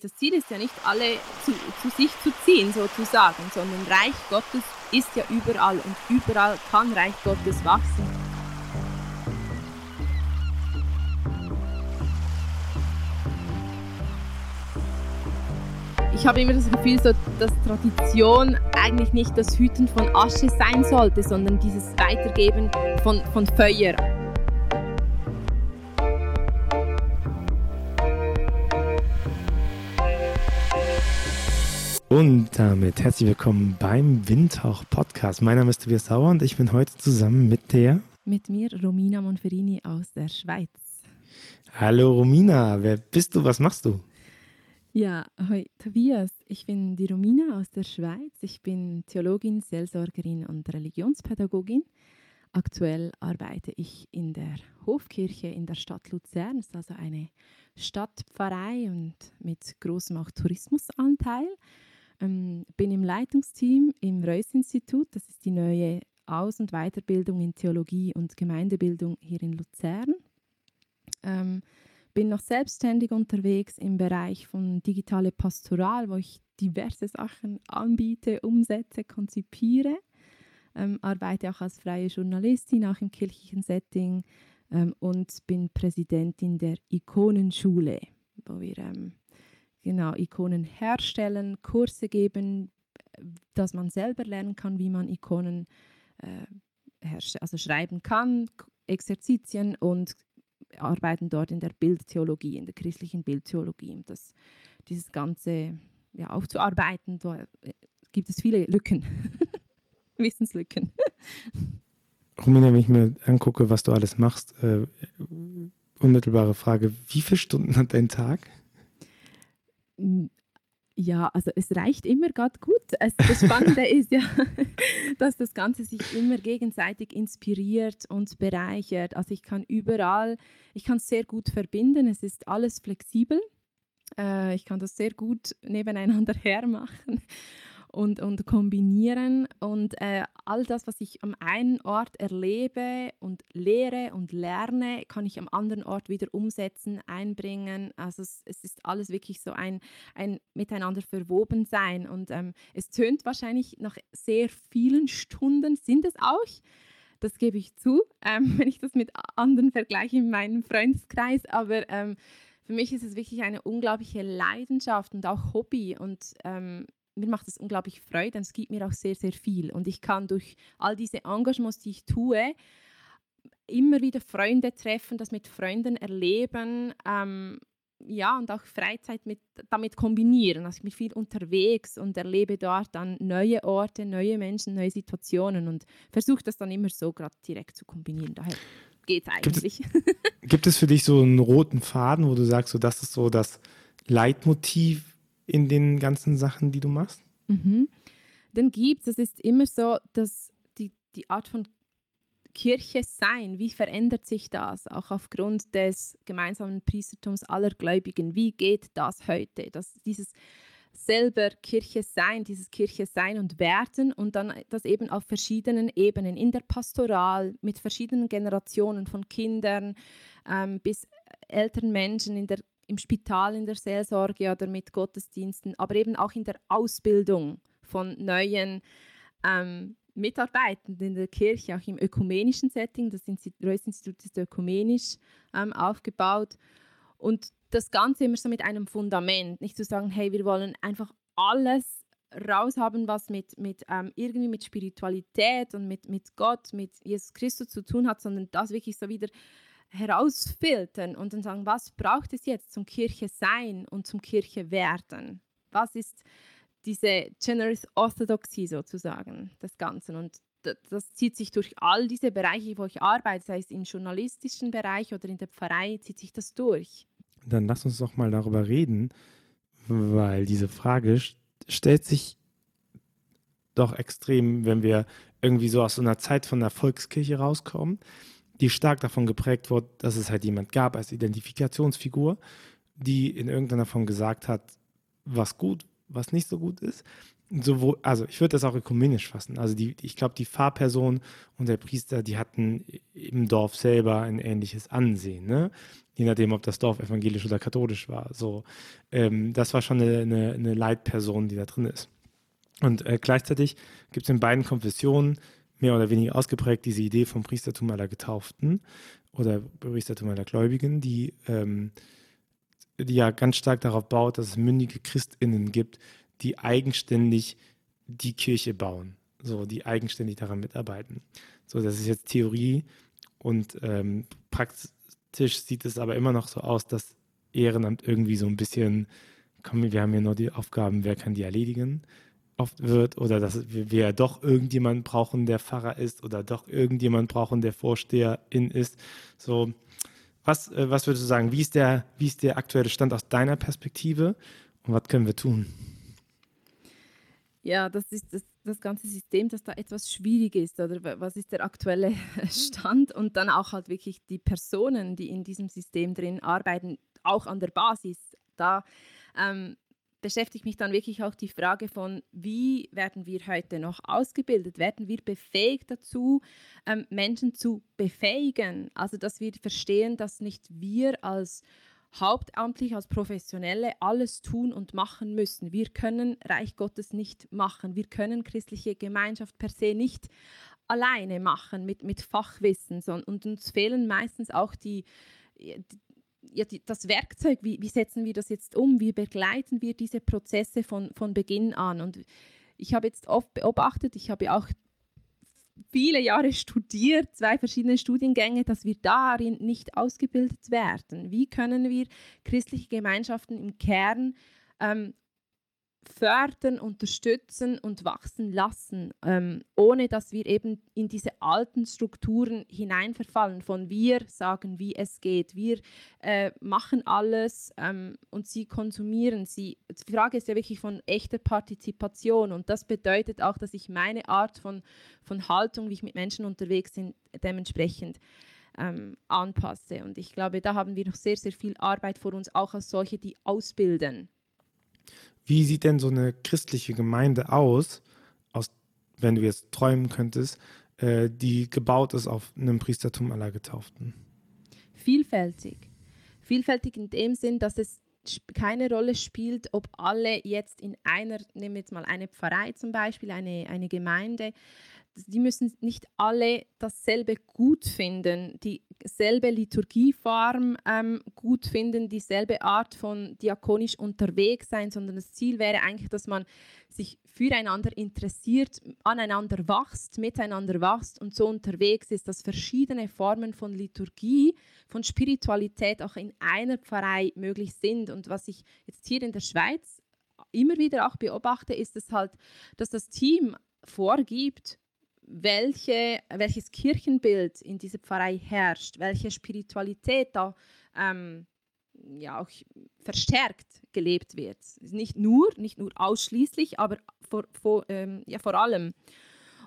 Das Ziel ist ja nicht, alle zu, zu, sich zu ziehen, sozusagen, sondern Reich Gottes ist ja überall und überall kann Reich Gottes wachsen. Ich habe immer das Gefühl, so, dass Tradition eigentlich nicht das Hüten von Asche sein sollte, sondern dieses Weitergeben von, von Feuer. Und damit herzlich willkommen beim Windhauch Podcast. Mein Name ist Tobias Sauer und ich bin heute zusammen mit der. Mit mir, Romina Monferini aus der Schweiz. Hallo Romina, wer bist du? Was machst du? Ja, hoi Tobias, ich bin die Romina aus der Schweiz. Ich bin Theologin, Seelsorgerin und Religionspädagogin. Aktuell arbeite ich in der Hofkirche in der Stadt Luzern. Das ist also eine Stadtpfarrei und mit großem auch Tourismusanteil. Ähm, bin im Leitungsteam im Reuss-Institut, das ist die neue Aus- und Weiterbildung in Theologie und Gemeindebildung hier in Luzern. Ähm, bin noch selbstständig unterwegs im Bereich von digitale Pastoral, wo ich diverse Sachen anbiete, umsetze, konzipiere. Ähm, arbeite auch als freie Journalistin, auch im kirchlichen Setting ähm, und bin Präsidentin der Ikonenschule, wo wir ähm, genau Ikonen herstellen, Kurse geben, dass man selber lernen kann, wie man Ikonen äh, also schreiben kann, Exerzitien und arbeiten dort in der Bildtheologie, in der christlichen Bildtheologie. Das, dieses Ganze ja, aufzuarbeiten, da äh, gibt es viele Lücken, Wissenslücken. Romina, wenn ich mir angucke, was du alles machst, äh, unmittelbare Frage, wie viele Stunden hat dein Tag? Ja, also es reicht immer gerade gut. Es, das Spannende ist ja, dass das Ganze sich immer gegenseitig inspiriert und bereichert. Also ich kann überall, ich kann es sehr gut verbinden. Es ist alles flexibel. Äh, ich kann das sehr gut nebeneinander hermachen und, und kombinieren. Und äh, all das, was ich am einen Ort erlebe und lehre und lerne, kann ich am anderen Ort wieder umsetzen, einbringen. Also es, es ist alles wirklich so ein, ein Miteinander verwoben sein. Und ähm, es tönt wahrscheinlich nach sehr vielen Stunden, sind es auch. Das gebe ich zu, ähm, wenn ich das mit anderen vergleiche in meinem Freundeskreis. Aber ähm, für mich ist es wirklich eine unglaubliche Leidenschaft und auch Hobby. Und ähm, mir macht es unglaublich Freude und es gibt mir auch sehr, sehr viel. Und ich kann durch all diese Engagements, die ich tue, immer wieder Freunde treffen, das mit Freunden erleben, ähm, ja, und auch Freizeit mit, damit kombinieren. Also ich bin viel unterwegs und erlebe dort dann neue Orte, neue Menschen, neue Situationen und versuche das dann immer so gerade direkt zu kombinieren. Daher geht es eigentlich. Gibt es, gibt es für dich so einen roten Faden, wo du sagst, so das ist so das Leitmotiv in den ganzen Sachen, die du machst? Mhm. Den gibt es. Es ist immer so, dass die, die Art von Kirche sein, wie verändert sich das auch aufgrund des gemeinsamen Priestertums aller Gläubigen? Wie geht das heute? Das, dieses selber Kirche sein, dieses Kirche sein und werden und dann das eben auf verschiedenen Ebenen, in der Pastoral, mit verschiedenen Generationen von Kindern ähm, bis älteren Menschen in der im Spital in der Seelsorge oder mit Gottesdiensten, aber eben auch in der Ausbildung von neuen ähm, Mitarbeitenden in der Kirche, auch im ökumenischen Setting. Das Reuss-Institut ist ökumenisch ähm, aufgebaut. Und das Ganze immer so mit einem Fundament, nicht zu sagen, hey, wir wollen einfach alles raushaben, was mit, mit ähm, irgendwie mit Spiritualität und mit, mit Gott, mit Jesus Christus zu tun hat, sondern das wirklich so wieder herausfiltern und dann sagen, was braucht es jetzt zum Kirche sein und zum Kirche werden? Was ist diese Generous Orthodoxie sozusagen des Ganzen? Und das zieht sich durch all diese Bereiche, wo ich arbeite, sei es im journalistischen Bereich oder in der Pfarrei, zieht sich das durch. Dann lass uns doch mal darüber reden, weil diese Frage stellt sich doch extrem, wenn wir irgendwie so aus so einer Zeit von der Volkskirche rauskommen die stark davon geprägt wurde, dass es halt jemand gab als Identifikationsfigur, die in irgendeiner Form gesagt hat, was gut was nicht so gut ist. Sowohl, also ich würde das auch ökumenisch fassen. Also die, ich glaube, die Pfarrperson und der Priester, die hatten im Dorf selber ein ähnliches Ansehen, ne? Je nachdem, ob das Dorf evangelisch oder katholisch war. So, ähm, das war schon eine, eine, eine, Leitperson, die da drin ist. Und äh, gleichzeitig gibt es in beiden Konfessionen mehr oder weniger ausgeprägt diese Idee vom Priestertum aller Getauften oder Priestertum aller Gläubigen, die, ähm, die ja ganz stark darauf baut, dass es mündige ChristInnen gibt, die eigenständig die Kirche bauen, so die eigenständig daran mitarbeiten. So, das ist jetzt Theorie und ähm, praktisch sieht es aber immer noch so aus, dass Ehrenamt irgendwie so ein bisschen, komm, wir haben ja nur die Aufgaben, wer kann die erledigen? Oft wird oder dass wir doch irgendjemanden brauchen, der Pfarrer ist oder doch irgendjemand brauchen, der Vorsteherin ist. So, was, äh, was würdest du sagen? Wie ist, der, wie ist der aktuelle Stand aus deiner Perspektive und was können wir tun? Ja, das ist das, das ganze System, das da etwas schwierig ist. Oder was ist der aktuelle Stand? Und dann auch halt wirklich die Personen, die in diesem System drin arbeiten, auch an der Basis. Da ähm, beschäftigt mich dann wirklich auch die Frage von, wie werden wir heute noch ausgebildet? Werden wir befähigt dazu, ähm, Menschen zu befähigen? Also, dass wir verstehen, dass nicht wir als hauptamtlich, als Professionelle alles tun und machen müssen. Wir können Reich Gottes nicht machen. Wir können christliche Gemeinschaft per se nicht alleine machen mit, mit Fachwissen. Und uns fehlen meistens auch die, ja, die, das Werkzeug, wie, wie setzen wir das jetzt um, wie begleiten wir diese Prozesse von, von Beginn an. Und ich habe jetzt oft beobachtet, ich habe auch viele Jahre studiert, zwei verschiedene Studiengänge, dass wir darin nicht ausgebildet werden. Wie können wir christliche Gemeinschaften im Kern ähm, fördern, unterstützen und wachsen lassen, ähm, ohne dass wir eben in diese alten Strukturen hineinverfallen, von wir sagen, wie es geht, wir äh, machen alles ähm, und sie konsumieren sie. Die Frage ist ja wirklich von echter Partizipation und das bedeutet auch, dass ich meine Art von, von Haltung, wie ich mit Menschen unterwegs bin, dementsprechend ähm, anpasse. Und ich glaube, da haben wir noch sehr, sehr viel Arbeit vor uns, auch als solche, die ausbilden wie sieht denn so eine christliche Gemeinde aus, aus wenn du jetzt träumen könntest, äh, die gebaut ist auf einem Priestertum aller Getauften? Vielfältig. Vielfältig in dem Sinn, dass es keine Rolle spielt, ob alle jetzt in einer, nehmen wir jetzt mal eine Pfarrei zum Beispiel, eine, eine Gemeinde, die müssen nicht alle dasselbe gut finden, dieselbe Liturgieform ähm, gut finden, dieselbe Art von diakonisch unterwegs sein, sondern das Ziel wäre eigentlich, dass man sich füreinander interessiert, aneinander wächst, miteinander wächst und so unterwegs ist, dass verschiedene Formen von Liturgie, von Spiritualität auch in einer Pfarrei möglich sind. Und was ich jetzt hier in der Schweiz immer wieder auch beobachte, ist es halt, dass das Team vorgibt, welche, welches Kirchenbild in dieser Pfarrei herrscht, welche Spiritualität da ähm, ja auch verstärkt gelebt wird. Nicht nur, nicht nur ausschließlich, aber vor, vor, ähm, ja, vor allem.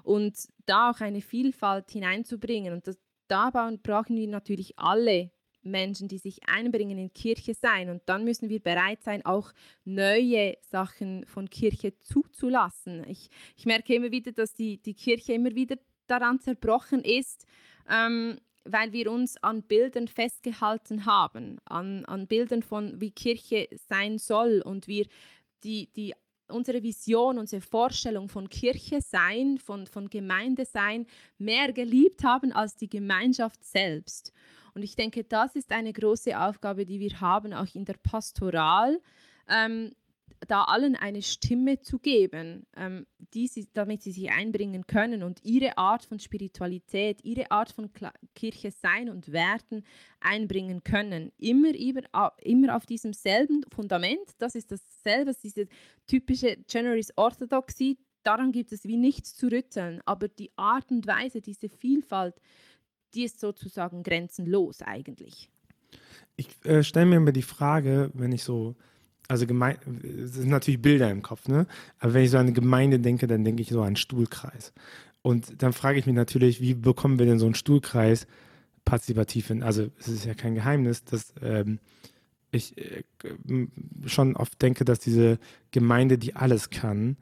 Und da auch eine Vielfalt hineinzubringen. Und das, da brauchen wir natürlich alle Menschen, die sich einbringen in Kirche sein. Und dann müssen wir bereit sein, auch neue Sachen von Kirche zuzulassen. Ich, ich merke immer wieder, dass die, die Kirche immer wieder daran zerbrochen ist, ähm, weil wir uns an Bildern festgehalten haben, an, an Bildern von, wie Kirche sein soll und wir die, die unsere Vision, unsere Vorstellung von Kirche sein, von, von Gemeinde sein, mehr geliebt haben als die Gemeinschaft selbst. Und ich denke, das ist eine große Aufgabe, die wir haben, auch in der Pastoral, ähm, da allen eine Stimme zu geben, ähm, sie, damit sie sich einbringen können und ihre Art von Spiritualität, ihre Art von Kla Kirche sein und Werten einbringen können. Immer, immer, immer auf diesem selben Fundament, das ist dasselbe, diese typische Generis Orthodoxie, daran gibt es wie nichts zu rütteln, aber die Art und Weise, diese Vielfalt, die ist sozusagen grenzenlos eigentlich. Ich äh, stelle mir immer die Frage, wenn ich so, also gemein, es sind natürlich Bilder im Kopf, ne? Aber wenn ich so an eine Gemeinde denke, dann denke ich so an einen Stuhlkreis. Und dann frage ich mich natürlich, wie bekommen wir denn so einen Stuhlkreis partizipativ hin? Also es ist ja kein Geheimnis, dass ähm, ich äh, schon oft denke, dass diese Gemeinde, die alles kann,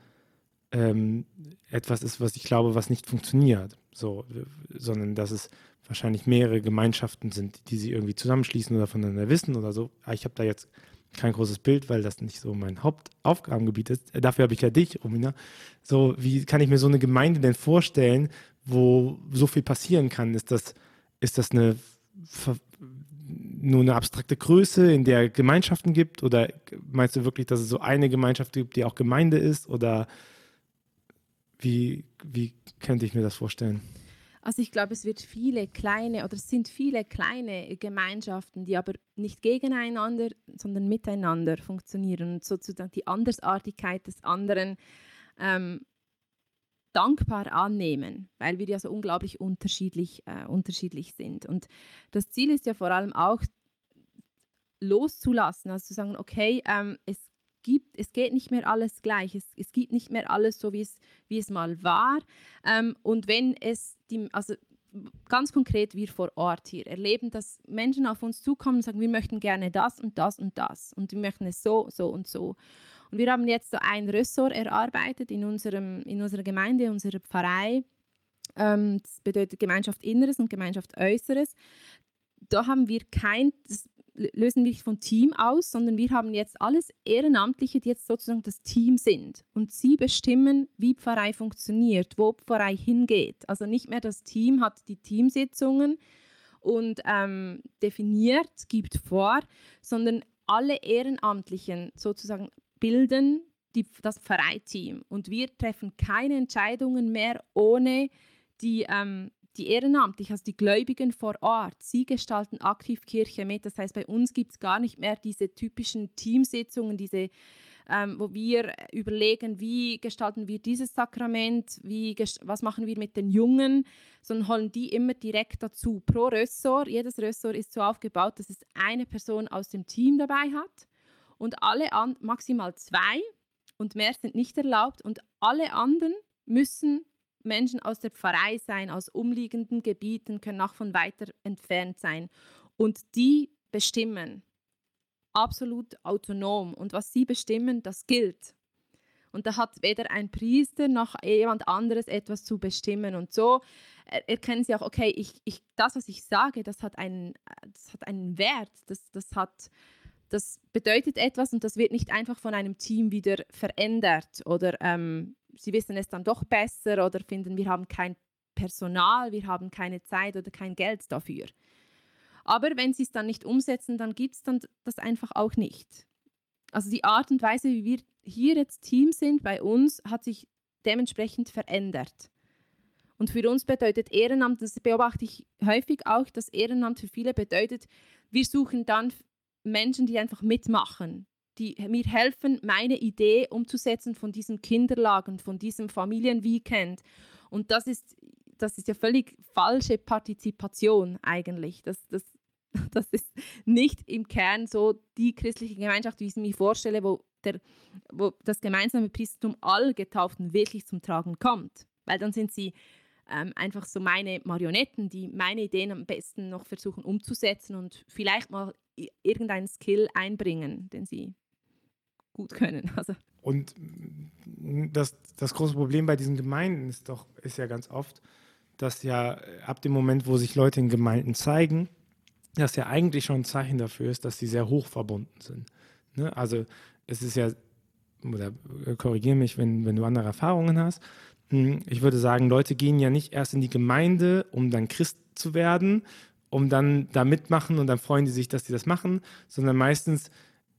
ähm, etwas ist, was ich glaube, was nicht funktioniert. So, sondern dass es wahrscheinlich mehrere Gemeinschaften sind, die sie irgendwie zusammenschließen oder voneinander wissen oder so. Ah, ich habe da jetzt kein großes Bild, weil das nicht so mein Hauptaufgabengebiet ist. Dafür habe ich ja dich, Romina. So, wie kann ich mir so eine Gemeinde denn vorstellen, wo so viel passieren kann? Ist das, ist das eine nur eine abstrakte Größe, in der Gemeinschaften gibt? Oder meinst du wirklich, dass es so eine Gemeinschaft gibt, die auch Gemeinde ist? Oder wie, wie könnte ich mir das vorstellen? Also ich glaube, es wird viele kleine oder es sind viele kleine Gemeinschaften, die aber nicht gegeneinander, sondern miteinander funktionieren und sozusagen die Andersartigkeit des anderen ähm, dankbar annehmen, weil wir ja so unglaublich unterschiedlich, äh, unterschiedlich sind. Und das Ziel ist ja vor allem auch loszulassen, also zu sagen, okay, ähm, es gibt, es geht nicht mehr alles gleich, es, es gibt nicht mehr alles so, wie es, wie es mal war. Ähm, und wenn es, die, also ganz konkret wir vor Ort hier erleben, dass Menschen auf uns zukommen und sagen, wir möchten gerne das und das und das und wir möchten es so, so und so. Und wir haben jetzt so ein Ressort erarbeitet in, unserem, in unserer Gemeinde, unserer Pfarrei. Ähm, das bedeutet Gemeinschaft Inneres und Gemeinschaft Äußeres. Da haben wir kein, das lösen wir nicht vom Team aus, sondern wir haben jetzt alles Ehrenamtliche, die jetzt sozusagen das Team sind. Und sie bestimmen, wie Pfarrei funktioniert, wo Pfarrei hingeht. Also nicht mehr das Team hat die Teamsitzungen und ähm, definiert, gibt vor, sondern alle Ehrenamtlichen sozusagen bilden die, das Pfarreiteam. Und wir treffen keine Entscheidungen mehr ohne die ähm, die Ehrenamtlichen, also die Gläubigen vor Ort, sie gestalten aktiv Kirche mit. Das heißt, bei uns gibt es gar nicht mehr diese typischen Teamsitzungen, diese, ähm, wo wir überlegen, wie gestalten wir dieses Sakrament, wie, was machen wir mit den Jungen, sondern holen die immer direkt dazu. Pro Ressort, jedes Ressort ist so aufgebaut, dass es eine Person aus dem Team dabei hat und alle an, maximal zwei und mehr sind nicht erlaubt und alle anderen müssen Menschen aus der Pfarrei sein, aus umliegenden Gebieten, können auch von weiter entfernt sein. Und die bestimmen absolut autonom. Und was sie bestimmen, das gilt. Und da hat weder ein Priester noch jemand anderes etwas zu bestimmen. Und so erkennen sie auch, okay, ich, ich, das, was ich sage, das hat einen, das hat einen Wert, das, das, hat, das bedeutet etwas und das wird nicht einfach von einem Team wieder verändert oder ähm, sie wissen es dann doch besser oder finden, wir haben kein Personal, wir haben keine Zeit oder kein Geld dafür. Aber wenn sie es dann nicht umsetzen, dann gibt es dann das einfach auch nicht. Also die Art und Weise, wie wir hier jetzt Team sind bei uns, hat sich dementsprechend verändert. Und für uns bedeutet Ehrenamt, das beobachte ich häufig auch, dass Ehrenamt für viele bedeutet, wir suchen dann Menschen, die einfach mitmachen, die mir helfen, meine Idee umzusetzen von diesem Kinderlagen, von diesem Familienweekend. Und das ist, das ist ja völlig falsche Partizipation eigentlich. Das, das, das ist nicht im Kern so die christliche Gemeinschaft, wie ich sie mir vorstelle, wo, der, wo das gemeinsame Priestertum all Getauften wirklich zum Tragen kommt. Weil dann sind sie ähm, einfach so meine Marionetten, die meine Ideen am besten noch versuchen umzusetzen und vielleicht mal irgendeinen Skill einbringen, den sie gut können. Also. Und das, das große Problem bei diesen Gemeinden ist doch, ist ja ganz oft, dass ja ab dem Moment, wo sich Leute in Gemeinden zeigen, das ja eigentlich schon ein Zeichen dafür ist, dass sie sehr hoch verbunden sind. Ne? Also es ist ja, oder korrigiere mich, wenn, wenn du andere Erfahrungen hast, hm, ich würde sagen, Leute gehen ja nicht erst in die Gemeinde, um dann Christ zu werden, um dann da mitmachen und dann freuen die sich, dass sie das machen, sondern meistens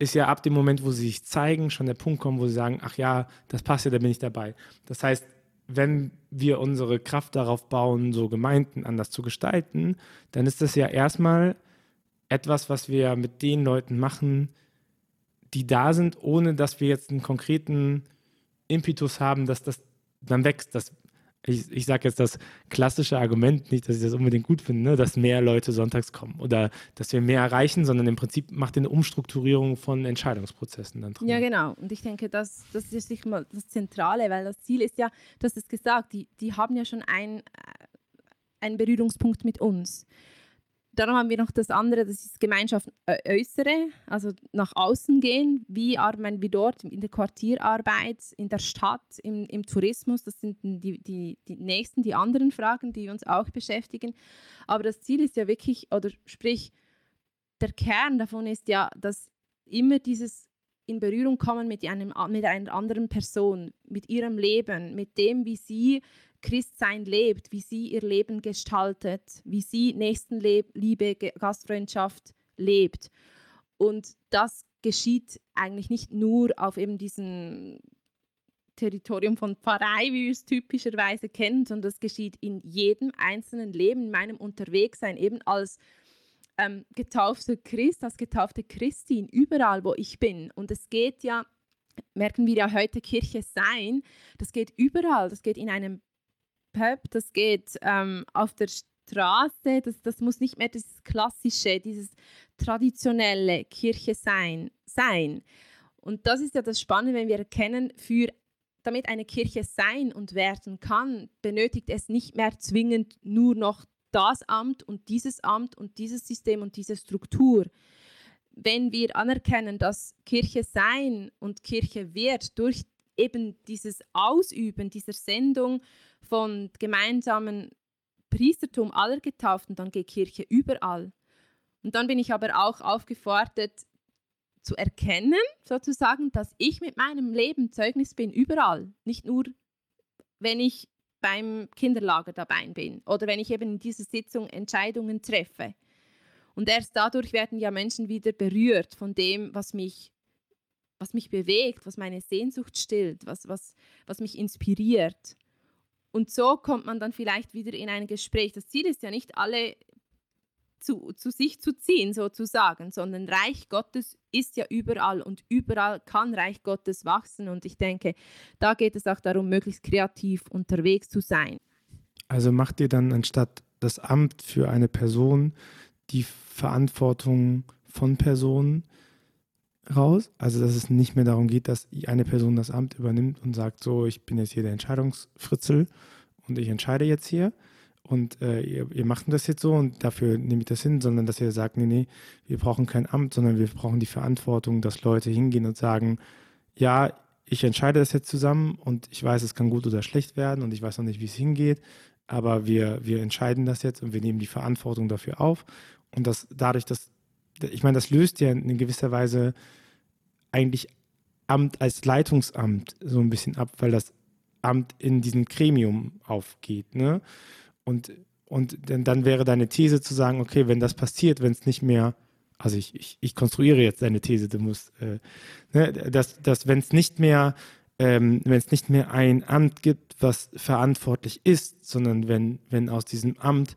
ist ja ab dem Moment, wo sie sich zeigen, schon der Punkt kommen, wo sie sagen, ach ja, das passt ja, da bin ich dabei. Das heißt, wenn wir unsere Kraft darauf bauen, so Gemeinden anders zu gestalten, dann ist das ja erstmal etwas, was wir mit den Leuten machen, die da sind, ohne dass wir jetzt einen konkreten Impetus haben, dass das dann wächst. Das ich, ich sage jetzt das klassische Argument, nicht, dass ich das unbedingt gut finde, ne, dass mehr Leute sonntags kommen oder dass wir mehr erreichen, sondern im Prinzip macht eine Umstrukturierung von Entscheidungsprozessen dann drin. Ja, genau. Und ich denke, das, das ist nicht mal das Zentrale, weil das Ziel ist ja, das ist gesagt, die, die haben ja schon ein, äh, einen Berührungspunkt mit uns dann haben wir noch das andere, das ist Gemeinschaft äußere, also nach außen gehen. Wie arbeiten wir dort in der Quartierarbeit, in der Stadt, im, im Tourismus? Das sind die, die, die nächsten, die anderen Fragen, die uns auch beschäftigen. Aber das Ziel ist ja wirklich, oder sprich, der Kern davon ist ja, dass immer dieses in Berührung kommen mit, einem, mit einer anderen Person, mit ihrem Leben, mit dem, wie sie Christsein lebt, wie sie ihr Leben gestaltet, wie sie Nächstenliebe, Gastfreundschaft lebt. Und das geschieht eigentlich nicht nur auf eben diesem Territorium von Pfarrei, wie wir es typischerweise kennen, sondern das geschieht in jedem einzelnen Leben, in meinem Unterwegssein, eben als ähm, getaufter Christ, als getaufte Christin, überall, wo ich bin. Und es geht ja, merken wir ja heute Kirche sein, das geht überall, das geht in einem Pub, das geht ähm, auf der Straße, das, das muss nicht mehr das klassische, dieses traditionelle Kirche sein, sein. Und das ist ja das Spannende, wenn wir erkennen, für, damit eine Kirche sein und werden kann, benötigt es nicht mehr zwingend nur noch das Amt und dieses Amt und dieses System und diese Struktur. Wenn wir anerkennen, dass Kirche sein und Kirche wird durch eben dieses Ausüben dieser Sendung von gemeinsamen Priestertum aller Getauften, dann geht Kirche überall. Und dann bin ich aber auch aufgefordert zu erkennen, sozusagen, dass ich mit meinem Leben Zeugnis bin, überall. Nicht nur, wenn ich beim Kinderlager dabei bin oder wenn ich eben in dieser Sitzung Entscheidungen treffe. Und erst dadurch werden ja Menschen wieder berührt von dem, was mich, was mich bewegt, was meine Sehnsucht stillt, was, was, was mich inspiriert. Und so kommt man dann vielleicht wieder in ein Gespräch. Das Ziel ist ja nicht, alle zu, zu sich zu ziehen, sozusagen, sondern Reich Gottes ist ja überall und überall kann Reich Gottes wachsen. Und ich denke, da geht es auch darum, möglichst kreativ unterwegs zu sein. Also macht ihr dann anstatt das Amt für eine Person die Verantwortung von Personen raus? Also dass es nicht mehr darum geht, dass eine Person das Amt übernimmt und sagt, so, ich bin jetzt hier der Entscheidungsfritzel und ich entscheide jetzt hier, und äh, ihr, ihr macht das jetzt so und dafür nehme ich das hin, sondern dass ihr sagt, nee, nee, wir brauchen kein Amt, sondern wir brauchen die Verantwortung, dass Leute hingehen und sagen, ja, ich entscheide das jetzt zusammen und ich weiß, es kann gut oder schlecht werden und ich weiß noch nicht, wie es hingeht, aber wir, wir entscheiden das jetzt und wir nehmen die Verantwortung dafür auf und das dadurch, dass, ich meine, das löst ja in gewisser Weise eigentlich Amt als Leitungsamt so ein bisschen ab, weil das Amt in diesem Gremium aufgeht, ne? Und, und dann wäre deine These zu sagen, okay, wenn das passiert, wenn es nicht mehr, also ich, ich, ich, konstruiere jetzt deine These, du musst, äh, ne, dass, dass wenn es nicht mehr, ähm, wenn es nicht mehr ein Amt gibt, was verantwortlich ist, sondern wenn, wenn aus diesem Amt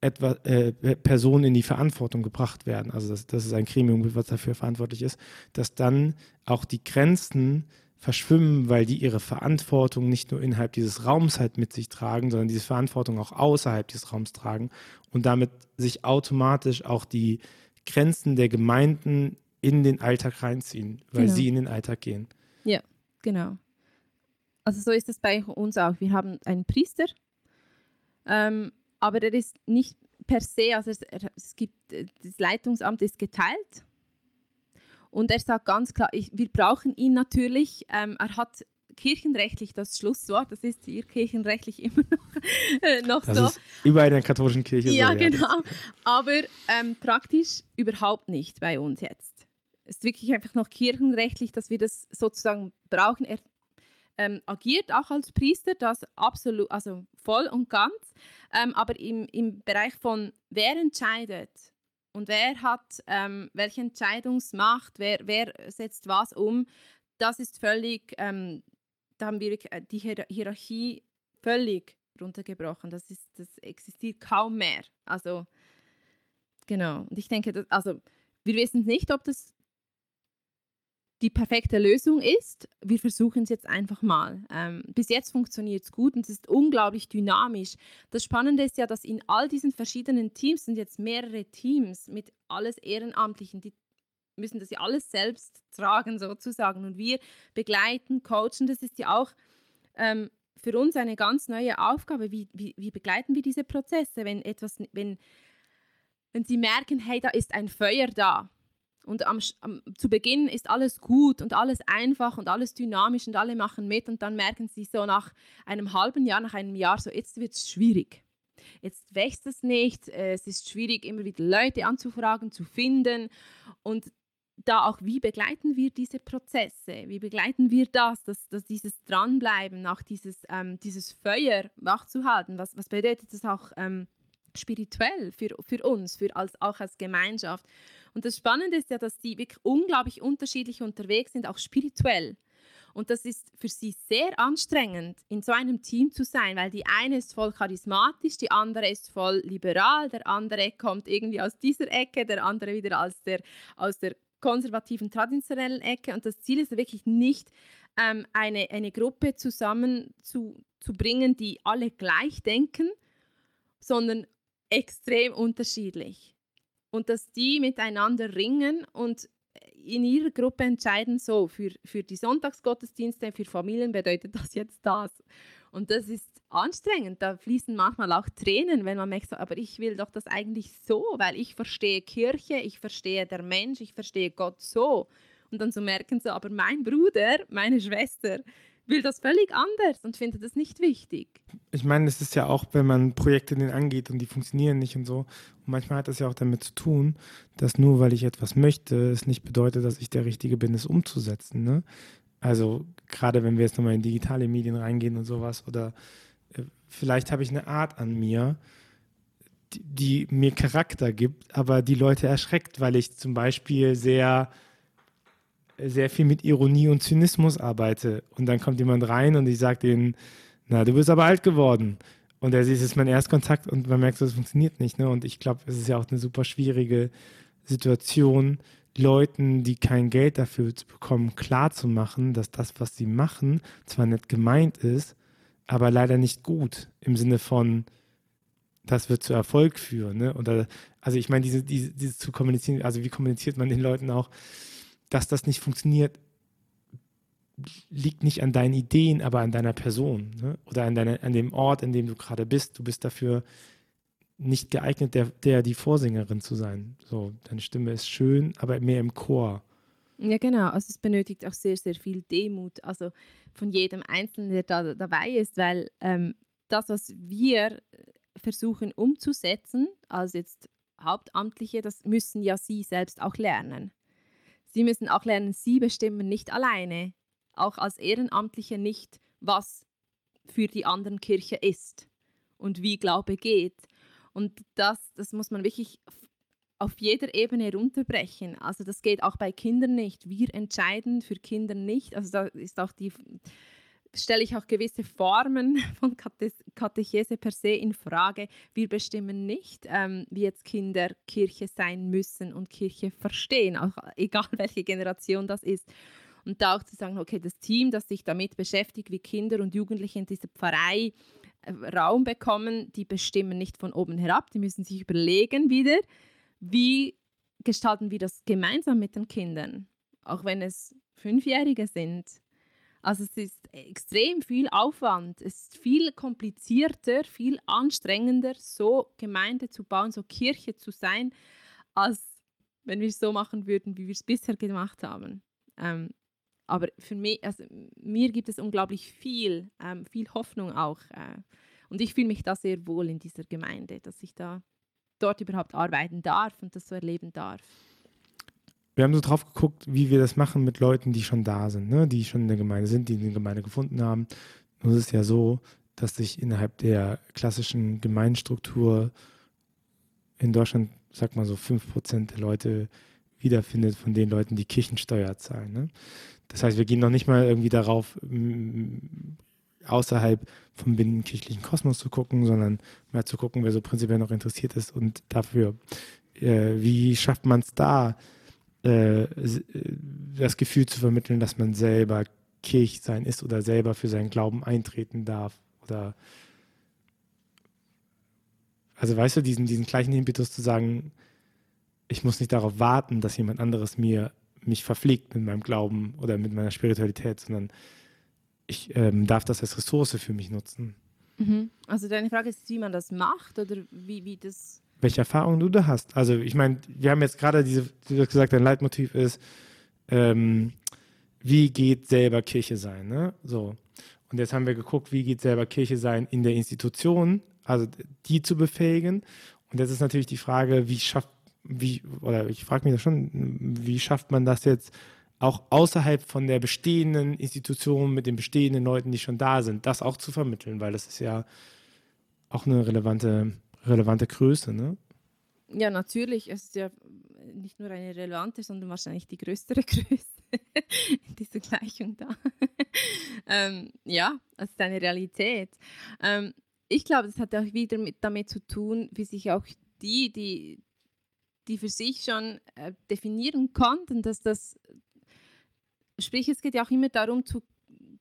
etwa, äh, Personen in die Verantwortung gebracht werden, also dass, dass es ein Gremium was dafür verantwortlich ist, dass dann auch die Grenzen verschwimmen, weil die ihre Verantwortung nicht nur innerhalb dieses Raums halt mit sich tragen, sondern diese Verantwortung auch außerhalb dieses Raums tragen und damit sich automatisch auch die Grenzen der Gemeinden in den Alltag reinziehen, weil genau. sie in den Alltag gehen. Ja, genau. Also so ist es bei uns auch. Wir haben einen Priester, ähm, aber der ist nicht per se, also es, es gibt, das Leitungsamt ist geteilt und er sagt ganz klar, ich, wir brauchen ihn natürlich. Ähm, er hat kirchenrechtlich das Schlusswort. Das ist hier kirchenrechtlich immer noch, äh, noch das so. Ist überall in der katholischen Kirche ja, so. Ja, genau. Aber ähm, praktisch überhaupt nicht bei uns jetzt. Es ist wirklich einfach noch kirchenrechtlich, dass wir das sozusagen brauchen. Er ähm, agiert auch als Priester, das absolut, also voll und ganz. Ähm, aber im, im Bereich von wer entscheidet, und wer hat ähm, welche Entscheidungsmacht, wer, wer setzt was um, das ist völlig, ähm, da haben wir äh, die Hier Hierarchie völlig runtergebrochen. Das, ist, das existiert kaum mehr. Also, genau. Und ich denke, dass, also, wir wissen nicht, ob das die perfekte Lösung ist. Wir versuchen es jetzt einfach mal. Ähm, bis jetzt funktioniert es gut und es ist unglaublich dynamisch. Das Spannende ist ja, dass in all diesen verschiedenen Teams sind jetzt mehrere Teams mit alles Ehrenamtlichen, die müssen das ja alles selbst tragen sozusagen und wir begleiten, coachen. Das ist ja auch ähm, für uns eine ganz neue Aufgabe. Wie, wie, wie begleiten wir diese Prozesse, wenn etwas, wenn wenn sie merken, hey, da ist ein Feuer da. Und am, am, zu Beginn ist alles gut und alles einfach und alles dynamisch und alle machen mit und dann merken sie so nach einem halben Jahr, nach einem Jahr, so jetzt wird es schwierig. Jetzt wächst es nicht, äh, es ist schwierig, immer wieder Leute anzufragen, zu finden und da auch, wie begleiten wir diese Prozesse? Wie begleiten wir das, dass, dass dieses Dranbleiben, auch dieses, ähm, dieses Feuer wachzuhalten? Was, was bedeutet das auch ähm, spirituell für, für uns, für als, auch als Gemeinschaft? Und das Spannende ist ja, dass die wirklich unglaublich unterschiedlich unterwegs sind, auch spirituell. Und das ist für sie sehr anstrengend, in so einem Team zu sein, weil die eine ist voll charismatisch, die andere ist voll liberal, der andere kommt irgendwie aus dieser Ecke, der andere wieder aus der, aus der konservativen, traditionellen Ecke. Und das Ziel ist wirklich nicht, ähm, eine, eine Gruppe zusammen zu, die alle gleich denken, sondern extrem unterschiedlich. Und dass die miteinander ringen und in ihrer Gruppe entscheiden, so für, für die Sonntagsgottesdienste, für Familien bedeutet das jetzt das. Und das ist anstrengend. Da fließen manchmal auch Tränen, wenn man merkt, so, aber ich will doch das eigentlich so, weil ich verstehe Kirche, ich verstehe der Mensch, ich verstehe Gott so. Und dann so merken sie, aber mein Bruder, meine Schwester will das völlig anders und findet das nicht wichtig. Ich meine, es ist ja auch, wenn man Projekte den angeht und die funktionieren nicht und so. Und manchmal hat das ja auch damit zu tun, dass nur weil ich etwas möchte, es nicht bedeutet, dass ich der Richtige bin, es umzusetzen. Ne? Also gerade wenn wir jetzt nochmal in digitale Medien reingehen und sowas oder äh, vielleicht habe ich eine Art an mir, die, die, mir Charakter gibt, aber die Leute erschreckt, weil ich zum Beispiel sehr, sehr viel mit Ironie und Zynismus arbeite. Und dann kommt jemand rein und ich sage denen, na, du bist aber alt geworden. Und er sieht, es ist mein Erstkontakt und man merkt, das funktioniert nicht. Ne? Und ich glaube, es ist ja auch eine super schwierige Situation, Leuten, die kein Geld dafür bekommen, klarzumachen, dass das, was sie machen, zwar nett gemeint ist, aber leider nicht gut im Sinne von, das wird zu Erfolg führen. Ne? Oder, also ich meine, diese, diese, dieses zu kommunizieren, also wie kommuniziert man den Leuten auch, dass das nicht funktioniert, liegt nicht an deinen Ideen, aber an deiner Person ne? oder an, deine, an dem Ort, in dem du gerade bist. Du bist dafür nicht geeignet, der, der die Vorsängerin zu sein. So, deine Stimme ist schön, aber mehr im Chor. Ja, genau. Also es benötigt auch sehr, sehr viel Demut, also von jedem Einzelnen, der da dabei ist, weil ähm, das, was wir versuchen umzusetzen, als jetzt Hauptamtliche, das müssen ja Sie selbst auch lernen. Sie müssen auch lernen, Sie bestimmen nicht alleine, auch als Ehrenamtliche nicht, was für die anderen Kirche ist und wie Glaube geht. Und das, das muss man wirklich auf jeder Ebene runterbrechen. Also das geht auch bei Kindern nicht. Wir entscheiden für Kinder nicht. Also da ist auch die stelle ich auch gewisse Formen von Katechese per se in Frage. Wir bestimmen nicht, ähm, wie jetzt Kinder Kirche sein müssen und Kirche verstehen, auch egal welche Generation das ist. Und da auch zu sagen, okay, das Team, das sich damit beschäftigt, wie Kinder und Jugendliche in dieser Pfarrei äh, Raum bekommen, die bestimmen nicht von oben herab, die müssen sich überlegen wieder, wie gestalten wir das gemeinsam mit den Kindern, auch wenn es Fünfjährige sind. Also es ist extrem viel Aufwand, es ist viel komplizierter, viel anstrengender, so Gemeinde zu bauen, so Kirche zu sein, als wenn wir es so machen würden, wie wir es bisher gemacht haben. Ähm, aber für mich, also mir gibt es unglaublich viel, ähm, viel Hoffnung auch. Äh, und ich fühle mich da sehr wohl in dieser Gemeinde, dass ich da dort überhaupt arbeiten darf und das so erleben darf. Wir haben so drauf geguckt, wie wir das machen mit Leuten, die schon da sind, ne? die schon in der Gemeinde sind, die eine Gemeinde gefunden haben. Nun ist es ja so, dass sich innerhalb der klassischen Gemeindestruktur in Deutschland, sag mal so, 5% der Leute wiederfindet von den Leuten, die Kirchensteuer zahlen. Ne? Das heißt, wir gehen noch nicht mal irgendwie darauf, außerhalb vom binnenkirchlichen Kosmos zu gucken, sondern mal zu gucken, wer so prinzipiell noch interessiert ist und dafür, äh, wie schafft man es da, äh, äh, das Gefühl zu vermitteln, dass man selber Kirch sein ist oder selber für seinen Glauben eintreten darf oder also weißt du, diesen, diesen gleichen Impetus zu sagen, ich muss nicht darauf warten, dass jemand anderes mir mich verpflegt mit meinem Glauben oder mit meiner Spiritualität, sondern ich ähm, darf das als Ressource für mich nutzen. Mhm. Also deine Frage ist, wie man das macht oder wie, wie das. Welche Erfahrungen du da hast. Also ich meine, wir haben jetzt gerade diese, du hast gesagt, dein Leitmotiv ist, ähm, wie geht selber Kirche sein, ne? So. Und jetzt haben wir geguckt, wie geht selber Kirche sein in der Institution, also die zu befähigen. Und jetzt ist natürlich die Frage, wie schafft, wie, oder ich frage mich das schon, wie schafft man das jetzt auch außerhalb von der bestehenden Institution mit den bestehenden Leuten, die schon da sind, das auch zu vermitteln, weil das ist ja auch eine relevante, relevante Größe, ne? Ja, natürlich. Es ist ja nicht nur eine relevante, sondern wahrscheinlich die größere Größe in dieser Gleichung da. ähm, ja, es ist eine Realität. Ähm, ich glaube, das hat auch wieder mit, damit zu tun, wie sich auch die, die, die für sich schon äh, definieren konnten, dass das Sprich, es geht ja auch immer darum zu,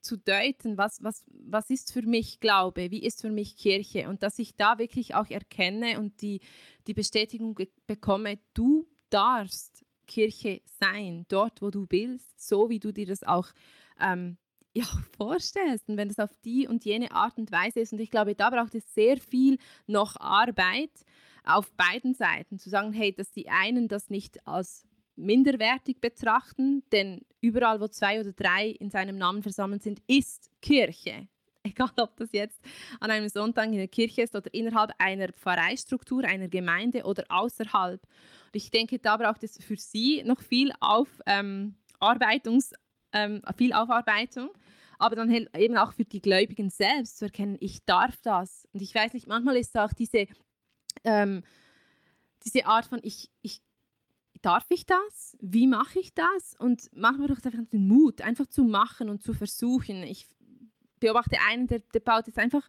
zu deuten, was, was, was ist für mich Glaube, wie ist für mich Kirche und dass ich da wirklich auch erkenne und die, die Bestätigung bekomme, du darfst Kirche sein, dort, wo du bist, so wie du dir das auch ähm, ja, vorstellst und wenn es auf die und jene Art und Weise ist. Und ich glaube, da braucht es sehr viel noch Arbeit auf beiden Seiten, zu sagen, hey, dass die einen das nicht als minderwertig betrachten, denn überall, wo zwei oder drei in seinem Namen versammelt sind, ist Kirche. Egal, ob das jetzt an einem Sonntag in der Kirche ist oder innerhalb einer Pfarreistruktur, einer Gemeinde oder außerhalb. Und ich denke, da braucht es für Sie noch viel, Aufarbeitungs, ähm, ähm, viel Aufarbeitung, aber dann eben auch für die Gläubigen selbst zu erkennen, ich darf das. Und ich weiß nicht, manchmal ist auch diese, ähm, diese Art von, ich, ich darf ich das? Wie mache ich das? Und manchmal braucht es einfach den Mut, einfach zu machen und zu versuchen. Ich beobachte einen, der, der baut jetzt einfach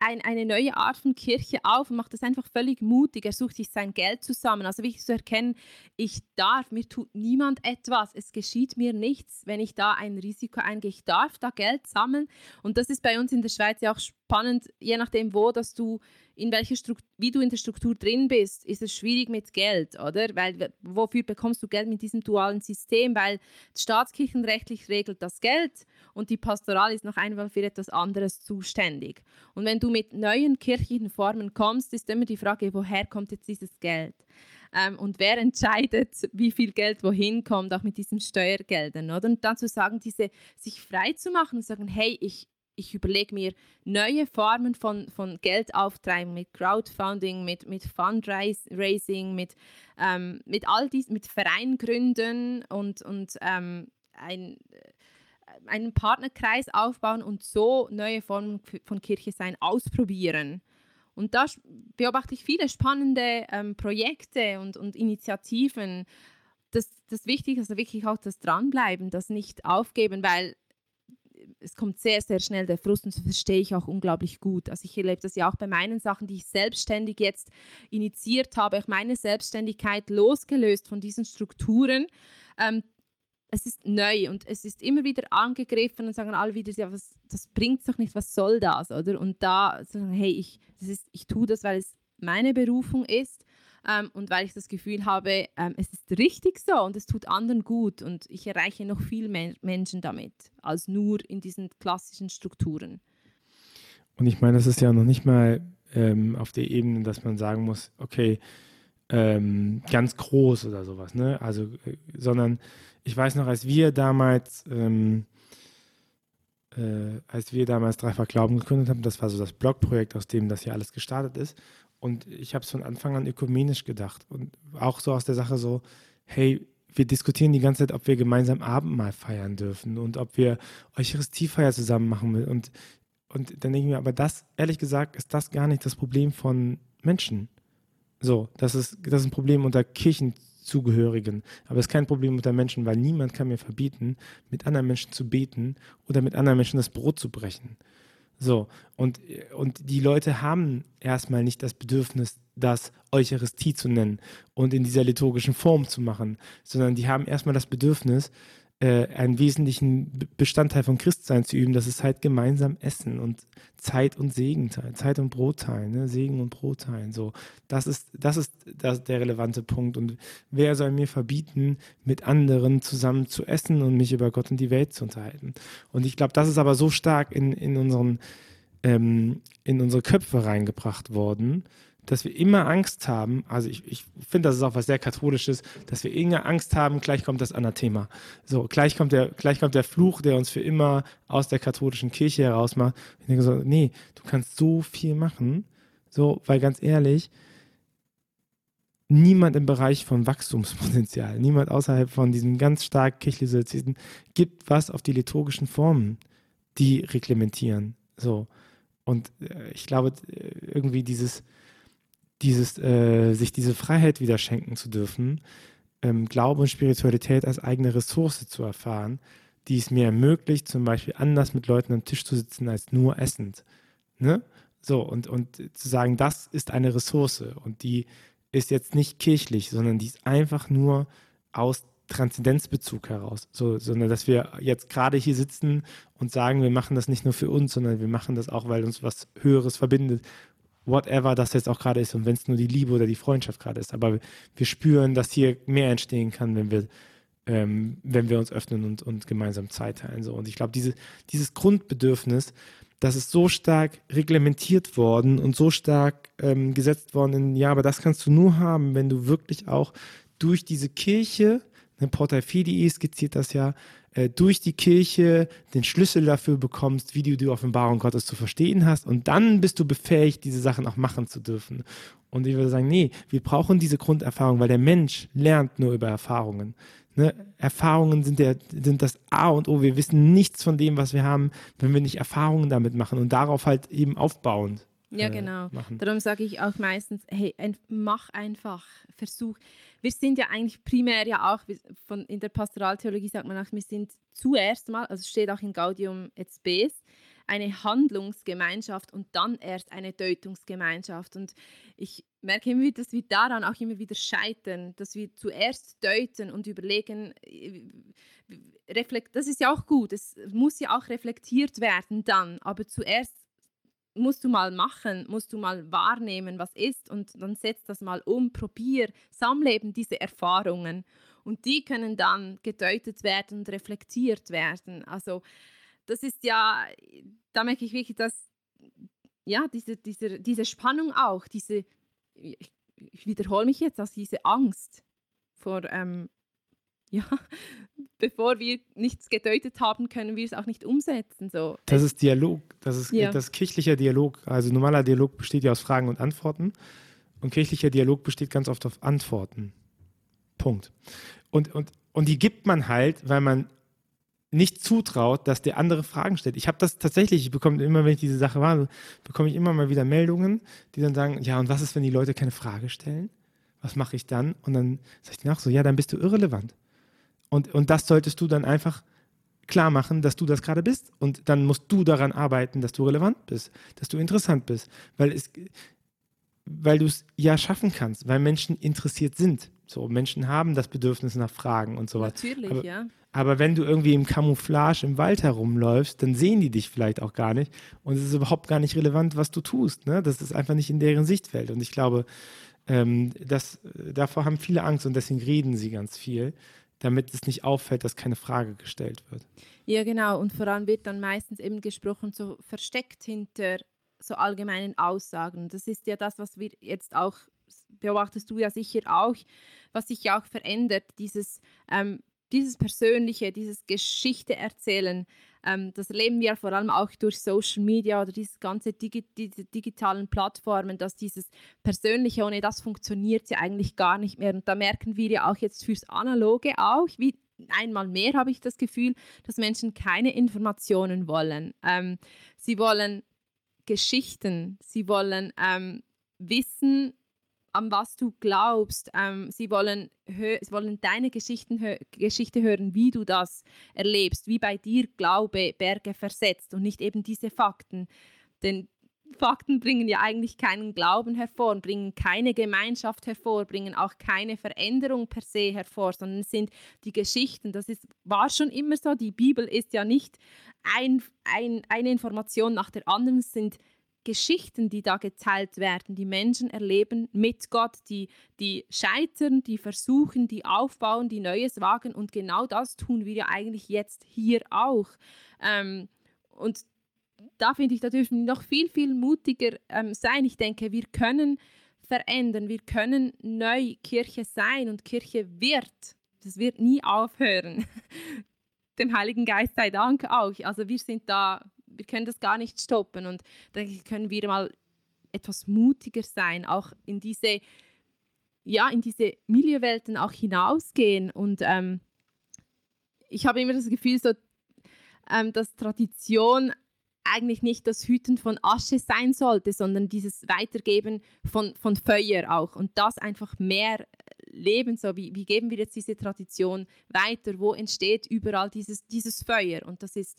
ein, eine neue Art von Kirche auf und macht das einfach völlig mutig. Er sucht sich sein Geld zusammen. Also wichtig zu erkennen, ich darf, mir tut niemand etwas, es geschieht mir nichts, wenn ich da ein Risiko eingehe. Ich darf da Geld sammeln und das ist bei uns in der Schweiz ja auch spannend, je nachdem wo, dass du in welcher Struktur, wie du in der Struktur drin bist, ist es schwierig mit Geld, oder? Weil wofür bekommst du Geld mit diesem dualen System? Weil staatskirchenrechtlich regelt das Geld und die Pastoral ist noch einmal für etwas anderes zuständig. Und wenn du mit neuen kirchlichen Formen kommst, ist immer die Frage, woher kommt jetzt dieses Geld? Ähm, und wer entscheidet, wie viel Geld wohin kommt, auch mit diesen Steuergeldern, oder? Und dann zu sagen, diese, sich frei zu machen und sagen, hey, ich ich überlege mir neue Formen von, von Geldauftreibung mit Crowdfunding, mit, mit Fundraising, mit, ähm, mit all dies, mit Verein gründen und, und ähm, ein, äh, einen Partnerkreis aufbauen und so neue Formen von Kirche sein ausprobieren. Und da beobachte ich viele spannende ähm, Projekte und, und Initiativen. Das, das Wichtige ist wirklich auch das Dranbleiben, das nicht aufgeben, weil es kommt sehr, sehr schnell der Frust und das verstehe ich auch unglaublich gut. Also ich erlebe das ja auch bei meinen Sachen, die ich selbstständig jetzt initiiert habe, auch meine Selbstständigkeit losgelöst von diesen Strukturen. Ähm, es ist neu und es ist immer wieder angegriffen und sagen alle wieder, ja, was, das bringt doch nicht, was soll das, oder? Und da sagen, hey, ich, das ist, ich tue das, weil es meine Berufung ist ähm, und weil ich das Gefühl habe, ähm, es ist richtig so und es tut anderen gut und ich erreiche noch viel mehr Menschen damit als nur in diesen klassischen Strukturen. Und ich meine, das ist ja noch nicht mal ähm, auf der Ebene, dass man sagen muss, okay, ähm, ganz groß oder sowas, ne? Also, äh, sondern ich weiß noch, als wir damals ähm, äh, als wir damals Dreifach Glauben gegründet haben, das war so das Blogprojekt, aus dem das hier alles gestartet ist. Und ich habe es von Anfang an ökumenisch gedacht. Und auch so aus der Sache so, hey, wir diskutieren die ganze Zeit, ob wir gemeinsam Abendmahl feiern dürfen und ob wir Eucharistiefeier zusammen machen. Und, und dann denke ich mir, aber das, ehrlich gesagt, ist das gar nicht das Problem von Menschen. So, das ist, das ist ein Problem unter Kirchenzugehörigen. Aber es ist kein Problem unter Menschen, weil niemand kann mir verbieten, mit anderen Menschen zu beten oder mit anderen Menschen das Brot zu brechen. So, und, und die Leute haben erstmal nicht das Bedürfnis, das Eucharistie zu nennen und in dieser liturgischen Form zu machen, sondern die haben erstmal das Bedürfnis, äh, einen wesentlichen Bestandteil von Christsein zu üben, das ist halt gemeinsam essen und Zeit und Segen teilen, Zeit und Brot teilen, ne? Segen und Brot teilen. So, das ist, das ist das, der relevante Punkt. Und wer soll mir verbieten, mit anderen zusammen zu essen und mich über Gott und die Welt zu unterhalten? Und ich glaube, das ist aber so stark in, in unseren ähm, in unsere Köpfe reingebracht worden, dass wir immer Angst haben, also ich, ich finde, das ist auch was sehr Katholisches, dass wir immer Angst haben, gleich kommt das Anathema. So, gleich kommt der, gleich kommt der Fluch, der uns für immer aus der katholischen Kirche heraus macht. Ich denke so, nee, du kannst so viel machen. So, weil ganz ehrlich, niemand im Bereich von Wachstumspotenzial, niemand außerhalb von diesem ganz stark kirchlichen gibt was auf die liturgischen Formen, die reglementieren. So. Und äh, ich glaube, irgendwie dieses, dieses, äh, sich diese Freiheit wieder schenken zu dürfen, ähm, Glaube und Spiritualität als eigene Ressource zu erfahren, die es mir ermöglicht, zum Beispiel anders mit Leuten am Tisch zu sitzen als nur essend. Ne? So, und, und zu sagen, das ist eine Ressource und die ist jetzt nicht kirchlich, sondern die ist einfach nur aus Transzendenzbezug heraus, so, sondern dass wir jetzt gerade hier sitzen und sagen, wir machen das nicht nur für uns, sondern wir machen das auch, weil uns was Höheres verbindet whatever das jetzt auch gerade ist und wenn es nur die Liebe oder die Freundschaft gerade ist. Aber wir spüren, dass hier mehr entstehen kann, wenn wir, ähm, wenn wir uns öffnen und, und gemeinsam Zeit teilen. So. Und ich glaube, diese, dieses Grundbedürfnis, das ist so stark reglementiert worden und so stark ähm, gesetzt worden in, ja, aber das kannst du nur haben, wenn du wirklich auch durch diese Kirche, ne, Portal Fidei skizziert das ja, äh, durch die Kirche den Schlüssel dafür bekommst, wie du die Offenbarung Gottes zu verstehen hast. Und dann bist du befähigt, diese Sachen auch machen zu dürfen. Und ich würde sagen, nee, wir brauchen diese Grunderfahrung, weil der Mensch lernt nur über Erfahrungen. Ne? Erfahrungen sind, der, sind das A und O. Wir wissen nichts von dem, was wir haben, wenn wir nicht Erfahrungen damit machen und darauf halt eben aufbauend. Ja, äh, genau. Machen. Darum sage ich auch meistens, hey, mach einfach, versuch wir sind ja eigentlich primär ja auch, von, in der Pastoraltheologie sagt man auch, wir sind zuerst mal, also steht auch in Gaudium et Spes, eine Handlungsgemeinschaft und dann erst eine Deutungsgemeinschaft. Und ich merke immer dass wir daran auch immer wieder scheitern, dass wir zuerst deuten und überlegen, äh, das ist ja auch gut, es muss ja auch reflektiert werden dann, aber zuerst musst du mal machen, musst du mal wahrnehmen, was ist und dann setz das mal um, probier, sammle eben diese Erfahrungen und die können dann gedeutet werden und reflektiert werden. Also das ist ja, da merke ich wirklich, dass ja, diese, diese, diese Spannung auch, diese, ich, wiederhole mich jetzt, also diese Angst vor ähm, ja, bevor wir nichts gedeutet haben, können wir es auch nicht umsetzen. So. Das ist Dialog, das ist, ja. das kirchlicher Dialog. Also normaler Dialog besteht ja aus Fragen und Antworten und kirchlicher Dialog besteht ganz oft auf Antworten. Punkt. Und, und, und die gibt man halt, weil man nicht zutraut, dass der andere Fragen stellt. Ich habe das tatsächlich, ich bekomme immer, wenn ich diese Sache war, bekomme ich immer mal wieder Meldungen, die dann sagen, ja, und was ist, wenn die Leute keine Frage stellen? Was mache ich dann? Und dann sage ich nach so, ja, dann bist du irrelevant. Und, und das solltest du dann einfach klar machen, dass du das gerade bist. Und dann musst du daran arbeiten, dass du relevant bist, dass du interessant bist. Weil, es, weil du es ja schaffen kannst, weil Menschen interessiert sind. So, Menschen haben das Bedürfnis nach Fragen und so weiter. Natürlich, aber, ja. Aber wenn du irgendwie im Camouflage im Wald herumläufst, dann sehen die dich vielleicht auch gar nicht. Und es ist überhaupt gar nicht relevant, was du tust. Ne? Das ist einfach nicht in deren Sichtfeld. Und ich glaube, ähm, das, davor haben viele Angst und deswegen reden sie ganz viel damit es nicht auffällt, dass keine Frage gestellt wird. Ja, genau. Und vor allem wird dann meistens eben gesprochen, so versteckt hinter so allgemeinen Aussagen. Das ist ja das, was wir jetzt auch, beobachtest du ja sicher auch, was sich ja auch verändert, dieses, ähm, dieses Persönliche, dieses Geschichte erzählen. Ähm, das erleben wir vor allem auch durch Social Media oder diese ganze Digi diese digitalen Plattformen, dass dieses Persönliche, ohne das funktioniert ja eigentlich gar nicht mehr. Und da merken wir ja auch jetzt fürs Analoge auch, wie einmal mehr habe ich das Gefühl, dass Menschen keine Informationen wollen. Ähm, sie wollen Geschichten, sie wollen ähm, wissen, an was du glaubst. Ähm, sie, wollen sie wollen deine Geschichten hö Geschichte hören, wie du das erlebst, wie bei dir Glaube Berge versetzt und nicht eben diese Fakten. Denn Fakten bringen ja eigentlich keinen Glauben hervor, bringen keine Gemeinschaft hervor, bringen auch keine Veränderung per se hervor, sondern sind die Geschichten. Das ist, war schon immer so. Die Bibel ist ja nicht ein, ein, eine Information nach der anderen, es sind Geschichten, die da geteilt werden, die Menschen erleben mit Gott, die, die scheitern, die versuchen, die aufbauen, die Neues wagen. Und genau das tun wir ja eigentlich jetzt hier auch. Ähm, und da finde ich, da dürfen wir noch viel, viel mutiger ähm, sein. Ich denke, wir können verändern. Wir können neu Kirche sein und Kirche wird. Das wird nie aufhören. Dem Heiligen Geist sei Dank auch. Also wir sind da, wir können das gar nicht stoppen und dann können wir mal etwas mutiger sein, auch in diese, ja, in diese Milieuwelten auch hinausgehen. Und ähm, ich habe immer das Gefühl, so, ähm, dass Tradition eigentlich nicht das Hüten von Asche sein sollte, sondern dieses Weitergeben von, von Feuer auch. Und das einfach mehr leben, so wie, wie geben wir jetzt diese Tradition weiter, wo entsteht überall dieses, dieses Feuer. Und das ist,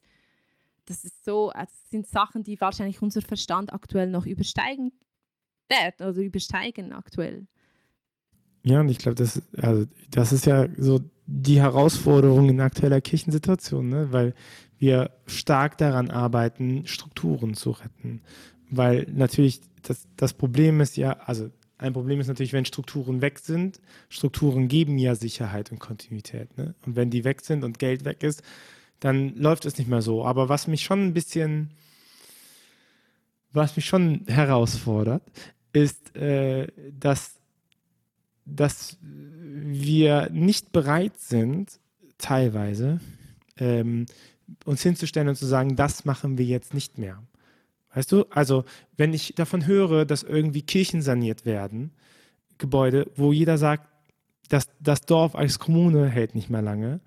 das ist so, das sind Sachen, die wahrscheinlich unser Verstand aktuell noch übersteigen werden oder übersteigen aktuell. Ja, und ich glaube, das, also, das ist ja so die Herausforderung in aktueller Kirchensituation, ne? weil wir stark daran arbeiten, Strukturen zu retten. Weil natürlich das, das Problem ist ja, also ein Problem ist natürlich, wenn Strukturen weg sind. Strukturen geben ja Sicherheit und Kontinuität. Ne? Und wenn die weg sind und Geld weg ist, dann läuft es nicht mehr so. Aber was mich schon ein bisschen, was mich schon herausfordert, ist, äh, dass, dass wir nicht bereit sind, teilweise, ähm, uns hinzustellen und zu sagen, das machen wir jetzt nicht mehr. Weißt du? Also, wenn ich davon höre, dass irgendwie Kirchen saniert werden, Gebäude, wo jeder sagt, dass das Dorf als Kommune hält nicht mehr lange,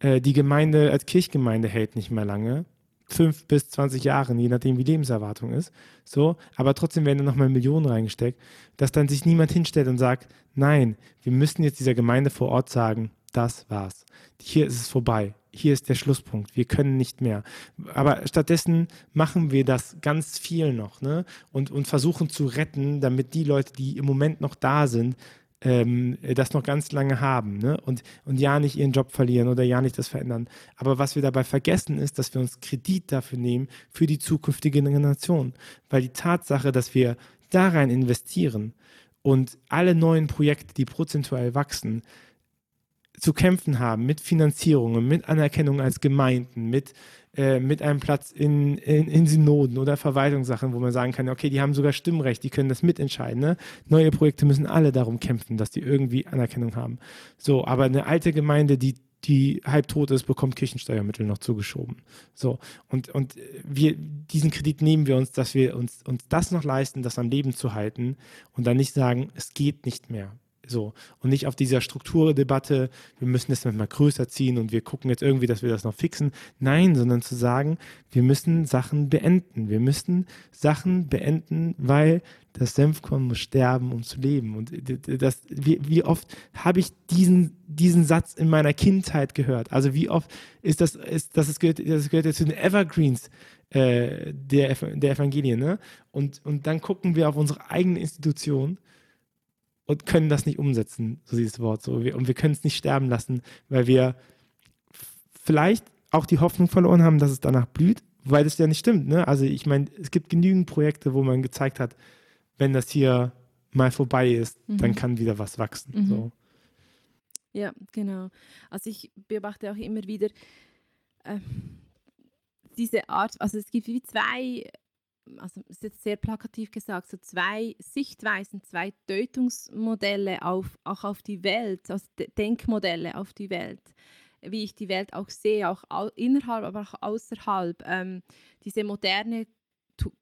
äh, die Gemeinde als Kirchgemeinde hält nicht mehr lange, fünf bis zwanzig Jahre, je nachdem wie Lebenserwartung ist, so, aber trotzdem werden da nochmal Millionen reingesteckt, dass dann sich niemand hinstellt und sagt, nein, wir müssen jetzt dieser Gemeinde vor Ort sagen, das war's. Hier ist es vorbei hier ist der Schlusspunkt, wir können nicht mehr. Aber stattdessen machen wir das ganz viel noch ne? und, und versuchen zu retten, damit die Leute, die im Moment noch da sind, ähm, das noch ganz lange haben ne? und, und ja nicht ihren Job verlieren oder ja nicht das verändern. Aber was wir dabei vergessen ist, dass wir uns Kredit dafür nehmen für die zukünftige Generation. Weil die Tatsache, dass wir da rein investieren und alle neuen Projekte, die prozentuell wachsen, zu kämpfen haben mit Finanzierungen, mit Anerkennung als Gemeinden, mit, äh, mit einem Platz in, in, in, Synoden oder Verwaltungssachen, wo man sagen kann, okay, die haben sogar Stimmrecht, die können das mitentscheiden. Ne? Neue Projekte müssen alle darum kämpfen, dass die irgendwie Anerkennung haben. So, aber eine alte Gemeinde, die die halb tot ist, bekommt Kirchensteuermittel noch zugeschoben. So, und, und wir, diesen Kredit nehmen wir uns, dass wir uns, uns das noch leisten, das am Leben zu halten und dann nicht sagen, es geht nicht mehr. So. Und nicht auf dieser Strukturdebatte, wir müssen das mal größer ziehen und wir gucken jetzt irgendwie, dass wir das noch fixen. Nein, sondern zu sagen, wir müssen Sachen beenden. Wir müssen Sachen beenden, weil das Senfkorn muss sterben, um zu leben. Und das, wie, wie oft habe ich diesen, diesen Satz in meiner Kindheit gehört? Also wie oft ist das, ist, das, ist, gehört, das gehört ja zu den Evergreens äh, der, der Evangelien. Ne? Und, und dann gucken wir auf unsere eigene Institution und können das nicht umsetzen, so dieses Wort. So. Und wir können es nicht sterben lassen, weil wir vielleicht auch die Hoffnung verloren haben, dass es danach blüht, weil das ja nicht stimmt. Ne? Also ich meine, es gibt genügend Projekte, wo man gezeigt hat, wenn das hier mal vorbei ist, mhm. dann kann wieder was wachsen. Mhm. So. Ja, genau. Also ich beobachte auch immer wieder äh, diese Art, also es gibt wie zwei also ist jetzt sehr plakativ gesagt, so zwei Sichtweisen, zwei Deutungsmodelle auf, auch auf die Welt, also Denkmodelle auf die Welt, wie ich die Welt auch sehe, auch innerhalb, aber auch außerhalb. Ähm, diese moderne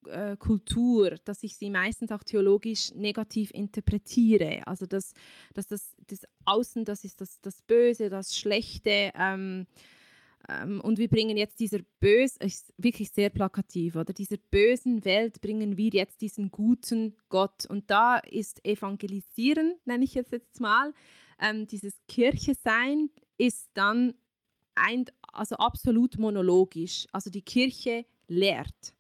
äh, Kultur, dass ich sie meistens auch theologisch negativ interpretiere. Also dass, dass das, das Außen, das ist das, das Böse, das Schlechte. Ähm, ähm, und wir bringen jetzt dieser bösen, wirklich sehr plakativ, oder dieser bösen Welt bringen wir jetzt diesen guten Gott. Und da ist Evangelisieren, nenne ich es jetzt mal, ähm, dieses Kirche sein ist dann ein, also absolut monologisch. Also die Kirche lehrt.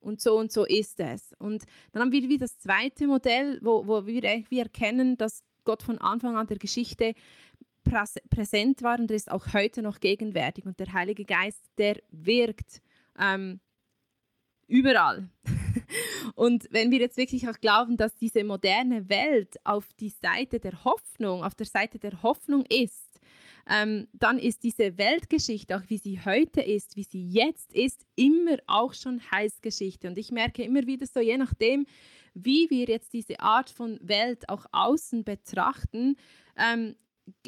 Und so und so ist es. Und dann haben wir wieder das zweite Modell, wo, wo wir, wir erkennen, dass Gott von Anfang an der Geschichte präsent war und er ist auch heute noch gegenwärtig. Und der Heilige Geist, der wirkt ähm, überall. und wenn wir jetzt wirklich auch glauben, dass diese moderne Welt auf die Seite der Hoffnung, auf der Seite der Hoffnung ist, ähm, dann ist diese Weltgeschichte, auch wie sie heute ist, wie sie jetzt ist, immer auch schon Heilsgeschichte. Und ich merke immer wieder so, je nachdem, wie wir jetzt diese Art von Welt auch außen betrachten, ähm,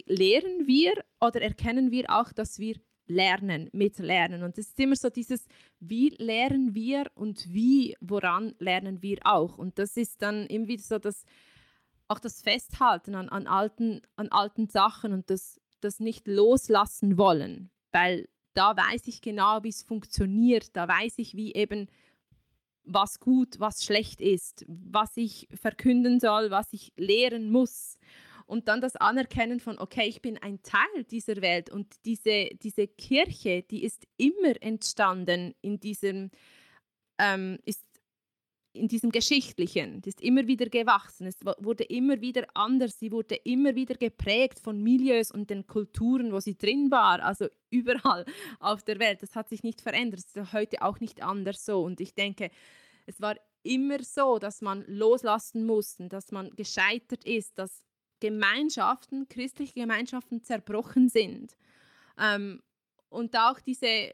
lehren wir oder erkennen wir auch, dass wir lernen, mitlernen. Und es ist immer so dieses, wie lernen wir und wie, woran lernen wir auch. Und das ist dann immer wieder so das, auch das Festhalten an, an, alten, an alten Sachen und das, das nicht loslassen wollen. Weil da weiß ich genau, wie es funktioniert. Da weiß ich, wie eben was gut, was schlecht ist, was ich verkünden soll, was ich lehren muss und dann das Anerkennen von, okay, ich bin ein Teil dieser Welt und diese, diese Kirche, die ist immer entstanden in diesem, ähm, ist in diesem Geschichtlichen, die ist immer wieder gewachsen, es wurde immer wieder anders, sie wurde immer wieder geprägt von Milieus und den Kulturen, wo sie drin war, also überall auf der Welt. Das hat sich nicht verändert, es ist heute auch nicht anders so. Und ich denke, es war immer so, dass man loslassen musste, dass man gescheitert ist, dass Gemeinschaften, christliche Gemeinschaften zerbrochen sind. Ähm, und auch diese,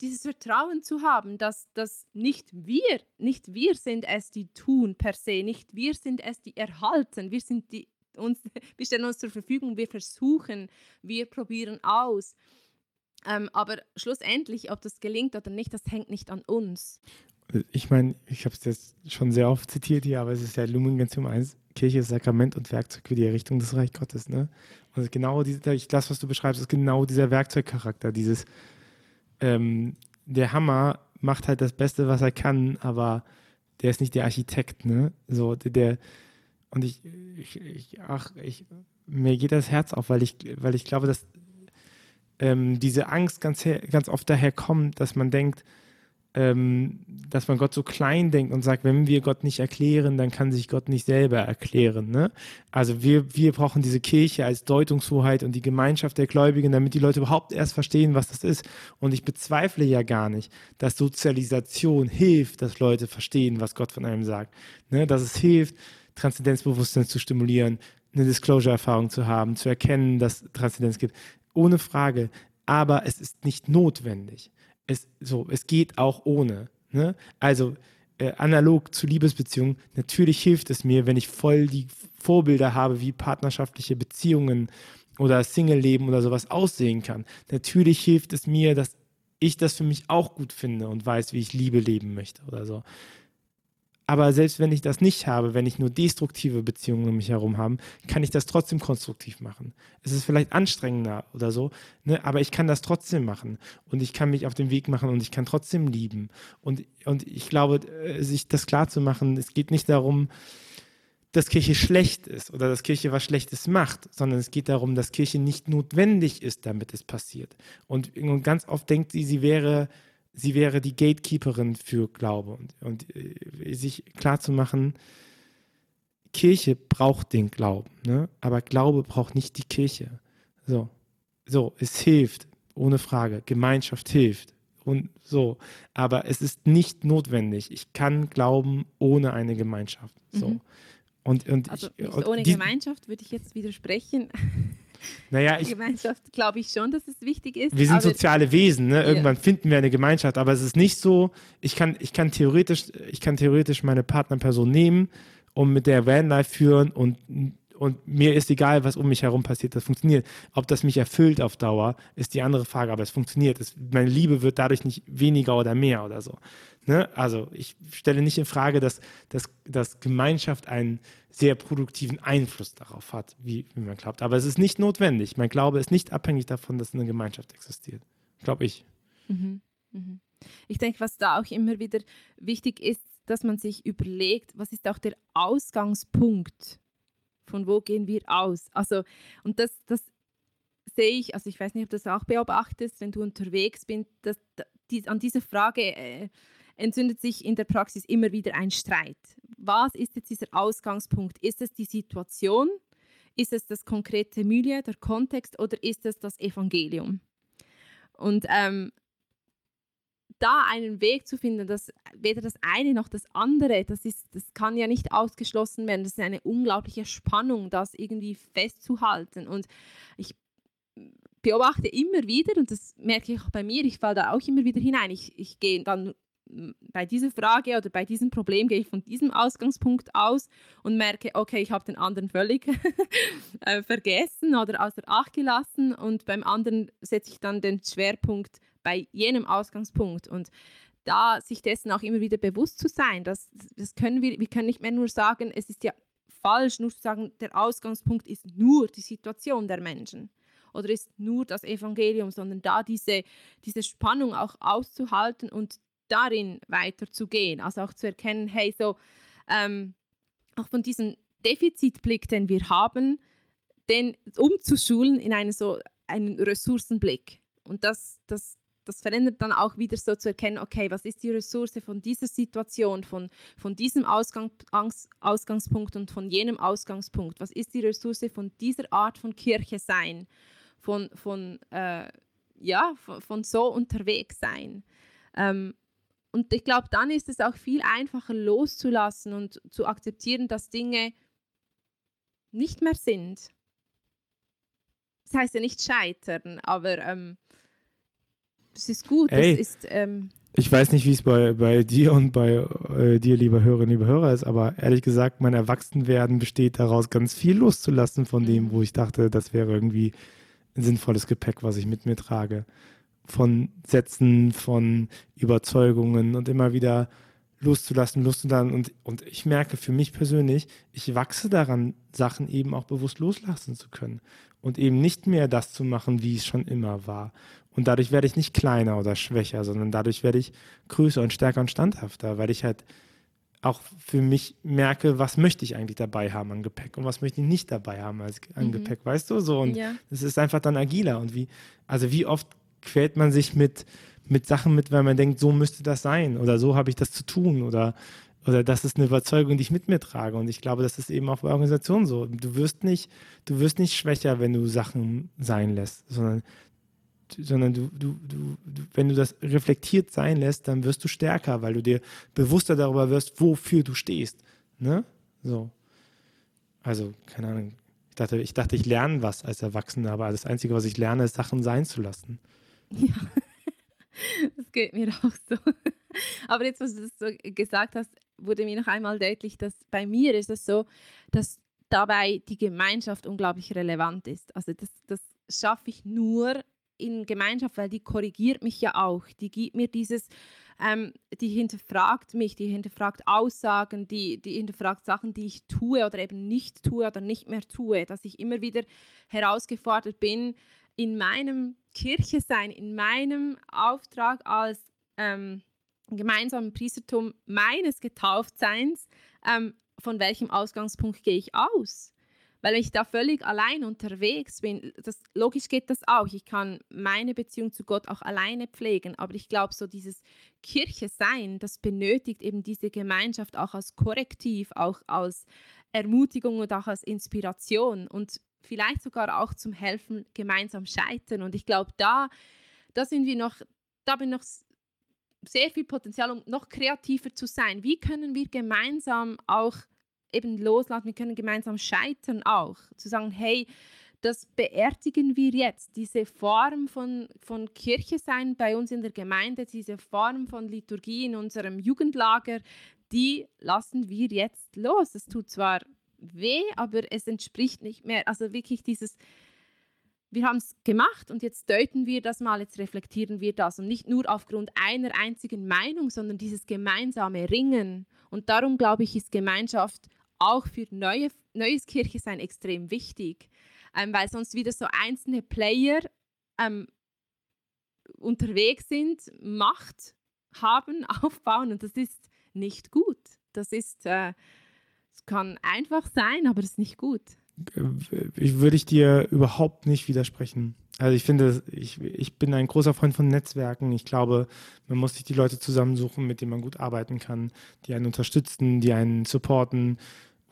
dieses Vertrauen zu haben, dass, dass nicht wir, nicht wir sind es, die tun per se, nicht wir sind es, die erhalten, wir sind die, uns, wir stellen uns zur Verfügung, wir versuchen, wir probieren aus. Ähm, aber schlussendlich, ob das gelingt oder nicht, das hängt nicht an uns. Ich meine, ich habe es jetzt schon sehr oft zitiert hier, aber es ist ja Lumen Gentium 1 Kirche ist Sakrament und Werkzeug für die Errichtung des Reich Gottes. Ne? Und genau diese, das, was du beschreibst, ist genau dieser Werkzeugcharakter. Dieses, ähm, der Hammer macht halt das Beste, was er kann, aber der ist nicht der Architekt. Ne? So, der, und ich, ich, ich, ach, ich, mir geht das Herz auf, weil ich, weil ich glaube, dass ähm, diese Angst ganz, ganz oft daher kommt, dass man denkt, ähm, dass man Gott so klein denkt und sagt, wenn wir Gott nicht erklären, dann kann sich Gott nicht selber erklären. Ne? Also wir, wir brauchen diese Kirche als Deutungshoheit und die Gemeinschaft der Gläubigen, damit die Leute überhaupt erst verstehen, was das ist. Und ich bezweifle ja gar nicht, dass Sozialisation hilft, dass Leute verstehen, was Gott von einem sagt. Ne? Dass es hilft, Transzendenzbewusstsein zu stimulieren, eine Disclosure-Erfahrung zu haben, zu erkennen, dass Transzendenz gibt. Ohne Frage. Aber es ist nicht notwendig es, so, es geht auch ohne. Ne? Also äh, analog zu Liebesbeziehungen, natürlich hilft es mir, wenn ich voll die Vorbilder habe, wie partnerschaftliche Beziehungen oder Single-Leben oder sowas aussehen kann. Natürlich hilft es mir, dass ich das für mich auch gut finde und weiß, wie ich Liebe leben möchte oder so. Aber selbst wenn ich das nicht habe, wenn ich nur destruktive Beziehungen um mich herum habe, kann ich das trotzdem konstruktiv machen. Es ist vielleicht anstrengender oder so, ne? aber ich kann das trotzdem machen. Und ich kann mich auf den Weg machen und ich kann trotzdem lieben. Und, und ich glaube, äh, sich das klar zu machen, es geht nicht darum, dass Kirche schlecht ist oder dass Kirche was Schlechtes macht, sondern es geht darum, dass Kirche nicht notwendig ist, damit es passiert. Und, und ganz oft denkt sie, sie wäre sie wäre die Gatekeeperin für Glaube und, und äh, sich klarzumachen, Kirche braucht den Glauben, ne? aber Glaube braucht nicht die Kirche. So, so, es hilft, ohne Frage. Gemeinschaft hilft und so, aber es ist nicht notwendig. Ich kann glauben ohne eine Gemeinschaft. So. Mhm. Und, und also ich, und ohne die, Gemeinschaft würde ich jetzt widersprechen. Naja, ich, Gemeinschaft glaube ich schon, dass es wichtig ist. Wir sind soziale Wesen, ne? Irgendwann ja. finden wir eine Gemeinschaft, aber es ist nicht so, ich kann, ich kann theoretisch, ich kann theoretisch meine Partnerperson nehmen und mit der Vanlife führen und und mir ist egal, was um mich herum passiert, das funktioniert. Ob das mich erfüllt auf Dauer, ist die andere Frage, aber es funktioniert. Es, meine Liebe wird dadurch nicht weniger oder mehr oder so. Ne? Also ich stelle nicht in Frage, dass, dass, dass Gemeinschaft einen sehr produktiven Einfluss darauf hat, wie, wie man glaubt. Aber es ist nicht notwendig. Mein Glaube ist nicht abhängig davon, dass eine Gemeinschaft existiert. Glaube ich. Mhm. Mhm. Ich denke, was da auch immer wieder wichtig ist, dass man sich überlegt, was ist auch der Ausgangspunkt? Von wo gehen wir aus? Also, und das, das sehe ich, also ich weiß nicht, ob du das auch beobachtest, wenn du unterwegs bist, dass, die, an dieser Frage äh, entzündet sich in der Praxis immer wieder ein Streit. Was ist jetzt dieser Ausgangspunkt? Ist es die Situation? Ist es das konkrete Milieu, der Kontext oder ist es das Evangelium? Und ähm, da einen Weg zu finden, dass weder das eine noch das andere, das, ist, das kann ja nicht ausgeschlossen werden. Das ist eine unglaubliche Spannung, das irgendwie festzuhalten. Und ich beobachte immer wieder, und das merke ich auch bei mir, ich falle da auch immer wieder hinein. Ich, ich gehe dann bei dieser Frage oder bei diesem Problem gehe ich von diesem Ausgangspunkt aus und merke, okay, ich habe den anderen völlig äh, vergessen oder außer Acht gelassen und beim anderen setze ich dann den Schwerpunkt bei jenem Ausgangspunkt. Und da sich dessen auch immer wieder bewusst zu sein, das, das können wir, wir können nicht mehr nur sagen, es ist ja falsch, nur zu sagen, der Ausgangspunkt ist nur die Situation der Menschen oder ist nur das Evangelium, sondern da diese, diese Spannung auch auszuhalten und darin weiterzugehen. Also auch zu erkennen, hey, so ähm, auch von diesem Defizitblick, den wir haben, den umzuschulen in einen so einen Ressourcenblick. Und das, das, das verändert dann auch wieder so zu erkennen, okay, was ist die Ressource von dieser Situation, von, von diesem Ausgang, Ausgangspunkt und von jenem Ausgangspunkt? Was ist die Ressource von dieser Art von Kirche sein, von, von, äh, ja, von, von, so unterwegs sein? Ähm, und ich glaube, dann ist es auch viel einfacher loszulassen und zu akzeptieren, dass Dinge nicht mehr sind. Das heißt ja nicht scheitern, aber ähm, es ist gut. Ey, es ist, ähm, ich weiß nicht, wie es bei, bei dir und bei äh, dir, lieber Hörerinnen, lieber Hörer, ist, aber ehrlich gesagt, mein Erwachsenwerden besteht daraus, ganz viel loszulassen von dem, mhm. wo ich dachte, das wäre irgendwie ein sinnvolles Gepäck, was ich mit mir trage von Sätzen, von Überzeugungen und immer wieder loszulassen, loszulassen. Und, und ich merke für mich persönlich, ich wachse daran, Sachen eben auch bewusst loslassen zu können und eben nicht mehr das zu machen, wie es schon immer war. Und dadurch werde ich nicht kleiner oder schwächer, sondern dadurch werde ich größer und stärker und standhafter, weil ich halt auch für mich merke, was möchte ich eigentlich dabei haben an Gepäck und was möchte ich nicht dabei haben als, an mhm. Gepäck, weißt du? So und es ja. ist einfach dann agiler und wie, also wie oft quält man sich mit, mit Sachen mit, weil man denkt, so müsste das sein oder so habe ich das zu tun oder, oder das ist eine Überzeugung, die ich mit mir trage. Und ich glaube, das ist eben auch bei Organisationen so. Du wirst nicht, du wirst nicht schwächer, wenn du Sachen sein lässt, sondern, sondern du, du, du, wenn du das reflektiert sein lässt, dann wirst du stärker, weil du dir bewusster darüber wirst, wofür du stehst. Ne? So. Also, keine Ahnung. Ich dachte, ich dachte, ich lerne was als Erwachsener, aber das Einzige, was ich lerne, ist, Sachen sein zu lassen. Ja, das geht mir auch so. Aber jetzt, was du so gesagt hast, wurde mir noch einmal deutlich, dass bei mir ist es so, dass dabei die Gemeinschaft unglaublich relevant ist. Also das, das schaffe ich nur in Gemeinschaft, weil die korrigiert mich ja auch. Die gibt mir dieses, ähm, die hinterfragt mich, die hinterfragt Aussagen, die, die hinterfragt Sachen, die ich tue oder eben nicht tue oder nicht mehr tue, dass ich immer wieder herausgefordert bin, in meinem Kirche sein, in meinem Auftrag als ähm, gemeinsamen Priestertum meines Getauftseins, ähm, von welchem Ausgangspunkt gehe ich aus? Weil ich da völlig allein unterwegs bin, das, logisch geht das auch. Ich kann meine Beziehung zu Gott auch alleine pflegen, aber ich glaube, so dieses Kirche sein, das benötigt eben diese Gemeinschaft auch als Korrektiv, auch als Ermutigung und auch als Inspiration. Und vielleicht sogar auch zum Helfen gemeinsam scheitern. Und ich glaube, da, da sind wir noch, da bin noch sehr viel Potenzial, um noch kreativer zu sein. Wie können wir gemeinsam auch eben loslassen, wir können gemeinsam scheitern auch. Zu sagen, hey, das beerdigen wir jetzt. Diese Form von, von Kirche sein bei uns in der Gemeinde, diese Form von Liturgie in unserem Jugendlager, die lassen wir jetzt los. Es tut zwar weh, aber es entspricht nicht mehr. Also wirklich dieses, wir haben es gemacht und jetzt deuten wir das mal, jetzt reflektieren wir das und nicht nur aufgrund einer einzigen Meinung, sondern dieses gemeinsame Ringen. Und darum glaube ich, ist Gemeinschaft auch für neue, neues Kirchesein extrem wichtig, ähm, weil sonst wieder so einzelne Player ähm, unterwegs sind, Macht haben, aufbauen und das ist nicht gut. Das ist äh, es kann einfach sein, aber das ist nicht gut. Ich würde ich dir überhaupt nicht widersprechen. Also ich finde, ich, ich bin ein großer Freund von Netzwerken. Ich glaube, man muss sich die Leute zusammensuchen, mit denen man gut arbeiten kann, die einen unterstützen, die einen supporten.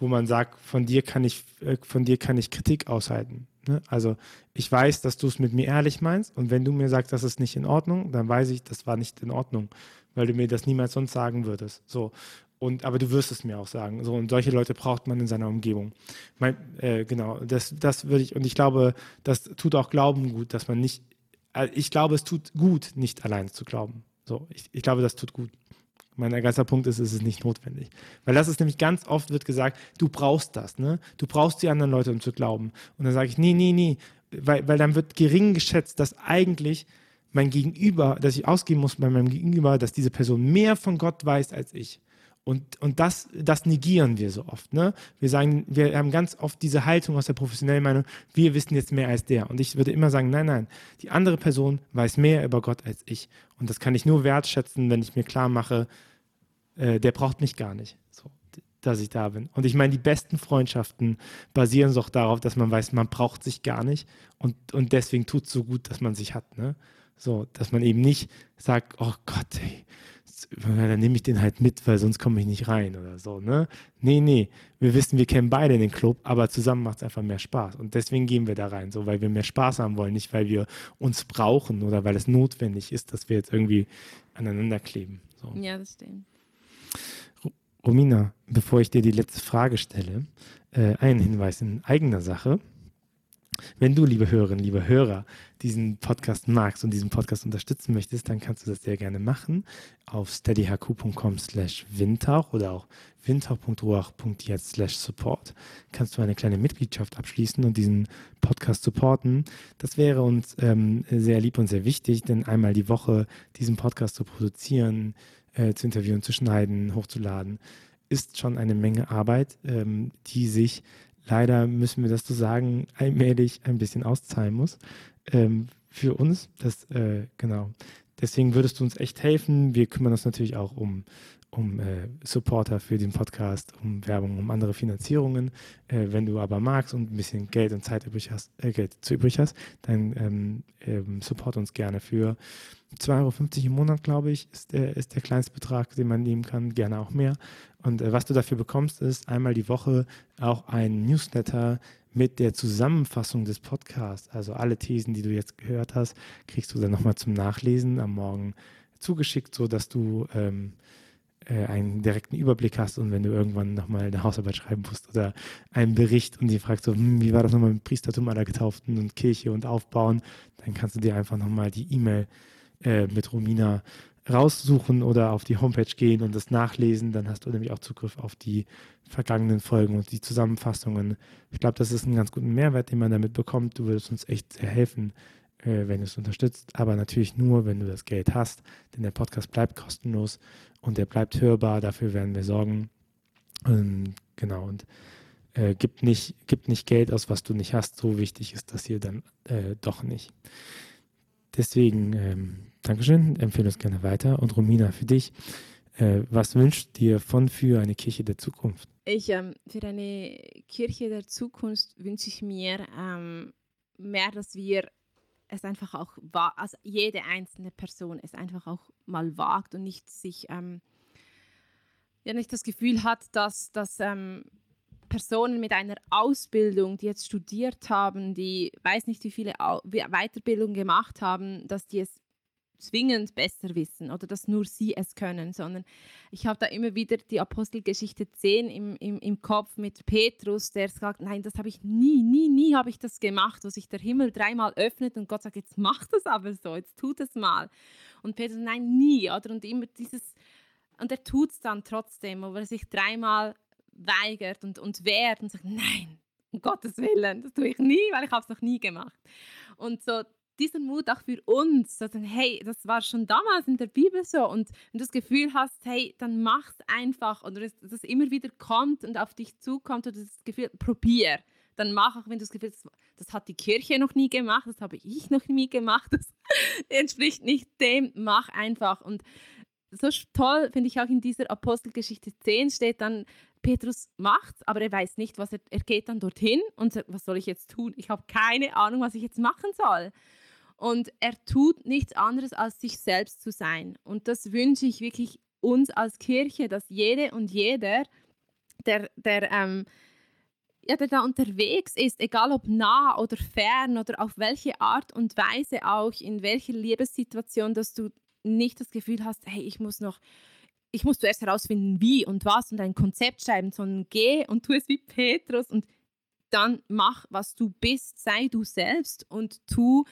wo man sagt, von dir kann ich, äh, von dir kann ich Kritik aushalten. Ne? Also ich weiß, dass du es mit mir ehrlich meinst und wenn du mir sagst, das ist nicht in Ordnung, dann weiß ich, das war nicht in Ordnung, weil du mir das niemals sonst sagen würdest. So. Und, aber du wirst es mir auch sagen. So, und solche Leute braucht man in seiner Umgebung. Mein, äh, genau, das, das würde ich, und ich glaube, das tut auch Glauben gut, dass man nicht, äh, ich glaube, es tut gut, nicht allein zu glauben. So, ich, ich glaube, das tut gut. Mein ganzer Punkt ist, es ist nicht notwendig. Weil das ist nämlich ganz oft wird gesagt, du brauchst das, ne? Du brauchst die anderen Leute, um zu glauben. Und dann sage ich, nee, nee, nee. Weil, weil dann wird gering geschätzt, dass eigentlich mein Gegenüber, dass ich ausgehen muss bei meinem Gegenüber, dass diese Person mehr von Gott weiß als ich. Und, und das, das negieren wir so oft. Ne? Wir sagen, wir haben ganz oft diese Haltung aus der professionellen Meinung, wir wissen jetzt mehr als der. Und ich würde immer sagen, nein, nein, die andere Person weiß mehr über Gott als ich. Und das kann ich nur wertschätzen, wenn ich mir klar mache, äh, der braucht mich gar nicht, so, dass ich da bin. Und ich meine, die besten Freundschaften basieren doch darauf, dass man weiß, man braucht sich gar nicht. Und, und deswegen tut es so gut, dass man sich hat. Ne? So, dass man eben nicht sagt, oh Gott, ey, dann nehme ich den halt mit, weil sonst komme ich nicht rein oder so, ne? Nee, nee. Wir wissen, wir kennen beide den Club, aber zusammen macht es einfach mehr Spaß. Und deswegen gehen wir da rein, so, weil wir mehr Spaß haben wollen, nicht weil wir uns brauchen oder weil es notwendig ist, dass wir jetzt irgendwie aneinander kleben. So. Ja, das stimmt. Romina, bevor ich dir die letzte Frage stelle, äh, ein Hinweis in eigener Sache. Wenn du, liebe Hörerinnen, liebe Hörer, diesen Podcast magst und diesen Podcast unterstützen möchtest, dann kannst du das sehr gerne machen auf steadyhq.com slash windtauch oder auch windtauch.ruach.jetzt slash support. Kannst du eine kleine Mitgliedschaft abschließen und diesen Podcast supporten. Das wäre uns ähm, sehr lieb und sehr wichtig, denn einmal die Woche diesen Podcast zu produzieren, äh, zu interviewen, zu schneiden, hochzuladen, ist schon eine Menge Arbeit, ähm, die sich leider müssen wir das so sagen, allmählich ein bisschen auszahlen muss. Ähm, für uns, das, äh, genau. Deswegen würdest du uns echt helfen. Wir kümmern uns natürlich auch um, um äh, Supporter für den Podcast, um Werbung, um andere Finanzierungen. Äh, wenn du aber magst und ein bisschen Geld und Zeit übrig hast, äh, Geld zu übrig hast, dann ähm, ähm, support uns gerne für 2,50 Euro im Monat, glaube ich, ist der, ist der kleinste Betrag, den man nehmen kann, gerne auch mehr. Und äh, was du dafür bekommst, ist einmal die Woche auch ein Newsletter mit der Zusammenfassung des Podcasts. Also alle Thesen, die du jetzt gehört hast, kriegst du dann nochmal zum Nachlesen am Morgen zugeschickt, sodass du ähm, äh, einen direkten Überblick hast und wenn du irgendwann nochmal eine Hausarbeit schreiben musst oder einen Bericht und die fragst so, hm, wie war das nochmal mit Priestertum aller Getauften und Kirche und Aufbauen, dann kannst du dir einfach nochmal die E-Mail äh, mit Romina raussuchen oder auf die Homepage gehen und das nachlesen. Dann hast du nämlich auch Zugriff auf die vergangenen Folgen und die Zusammenfassungen. Ich glaube, das ist ein ganz guter Mehrwert, den man damit bekommt. Du würdest uns echt sehr helfen, äh, wenn du es unterstützt. Aber natürlich nur, wenn du das Geld hast, denn der Podcast bleibt kostenlos und der bleibt hörbar. Dafür werden wir sorgen. Ähm, genau. Und äh, gib, nicht, gib nicht Geld aus, was du nicht hast. So wichtig ist das hier dann äh, doch nicht. Deswegen, ähm, Dankeschön, empfehle es gerne weiter. Und Romina, für dich, äh, was wünscht dir von für eine Kirche der Zukunft? Ich, ähm, für eine Kirche der Zukunft wünsche ich mir ähm, mehr, dass wir es einfach auch, also jede einzelne Person es einfach auch mal wagt und nicht sich, ähm, ja, nicht das Gefühl hat, dass, dass ähm, Personen mit einer Ausbildung, die jetzt studiert haben, die weiß nicht, wie viele Weiterbildungen gemacht haben, dass die es zwingend besser wissen oder dass nur sie es können, sondern ich habe da immer wieder die Apostelgeschichte 10 im, im, im Kopf mit Petrus, der sagt, nein, das habe ich nie, nie, nie habe ich das gemacht, wo sich der Himmel dreimal öffnet und Gott sagt, jetzt mach das aber so, jetzt tut es mal. Und Petrus, nein, nie, oder? Und immer dieses, und er tut es dann trotzdem, wo er sich dreimal weigert und, und wehrt und sagt, nein, um Gottes Willen, das tue ich nie, weil ich habe es noch nie gemacht. Und so diesen Mut auch für uns, so, hey, das war schon damals in der Bibel so. Und wenn du das Gefühl hast, hey, dann mach es einfach. Oder dass das immer wieder kommt und auf dich zukommt oder das Gefühl, probier, dann mach auch, wenn du das Gefühl hast, das hat die Kirche noch nie gemacht, das habe ich noch nie gemacht, das entspricht nicht dem, mach einfach. Und so toll finde ich auch in dieser Apostelgeschichte 10 steht dann, Petrus macht, aber er weiß nicht, was er, er geht dann dorthin und sagt, was soll ich jetzt tun? Ich habe keine Ahnung, was ich jetzt machen soll. Und er tut nichts anderes, als sich selbst zu sein. Und das wünsche ich wirklich uns als Kirche, dass jede und jeder der, der, ähm, ja, der da unterwegs ist, egal ob nah oder fern oder auf welche Art und Weise auch, in welcher Liebessituation, dass du nicht das Gefühl hast, hey, ich muss noch, ich muss zuerst herausfinden, wie und was und ein Konzept schreiben, sondern geh und tu es wie Petrus und dann mach, was du bist, sei du selbst und tu,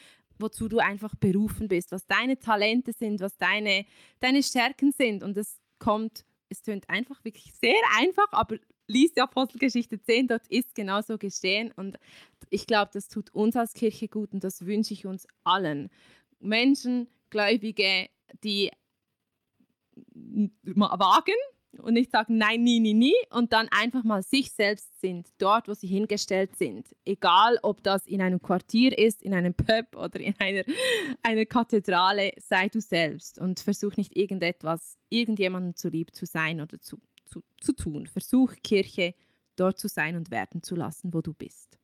wozu du einfach berufen bist, was deine Talente sind, was deine, deine Stärken sind. Und es kommt, es tönt einfach wirklich sehr einfach, aber liest die Apostelgeschichte 10, dort ist genauso geschehen. Und ich glaube, das tut uns als Kirche gut und das wünsche ich uns allen. Menschen, Gläubige, die wagen und nicht sagen nein, nie, nie, nie und dann einfach mal sich selbst sind, dort, wo sie hingestellt sind. Egal, ob das in einem Quartier ist, in einem Pub oder in einer, einer Kathedrale, sei du selbst und versuch nicht irgendetwas, irgendjemandem zu lieb zu sein oder zu, zu, zu tun. Versuch Kirche dort zu sein und werden zu lassen, wo du bist.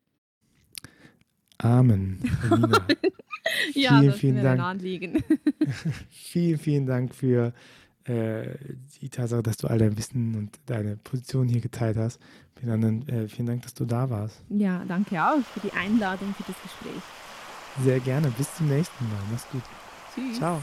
Amen. ja, vielen, das vielen Dank. Anliegen. vielen, vielen Dank für die Tatsache, dass du all dein Wissen und deine Position hier geteilt hast. Vielen, anderen, äh, vielen Dank, dass du da warst. Ja, danke auch für die Einladung, für das Gespräch. Sehr gerne. Bis zum nächsten Mal. Mach's gut. Tschüss. Ciao.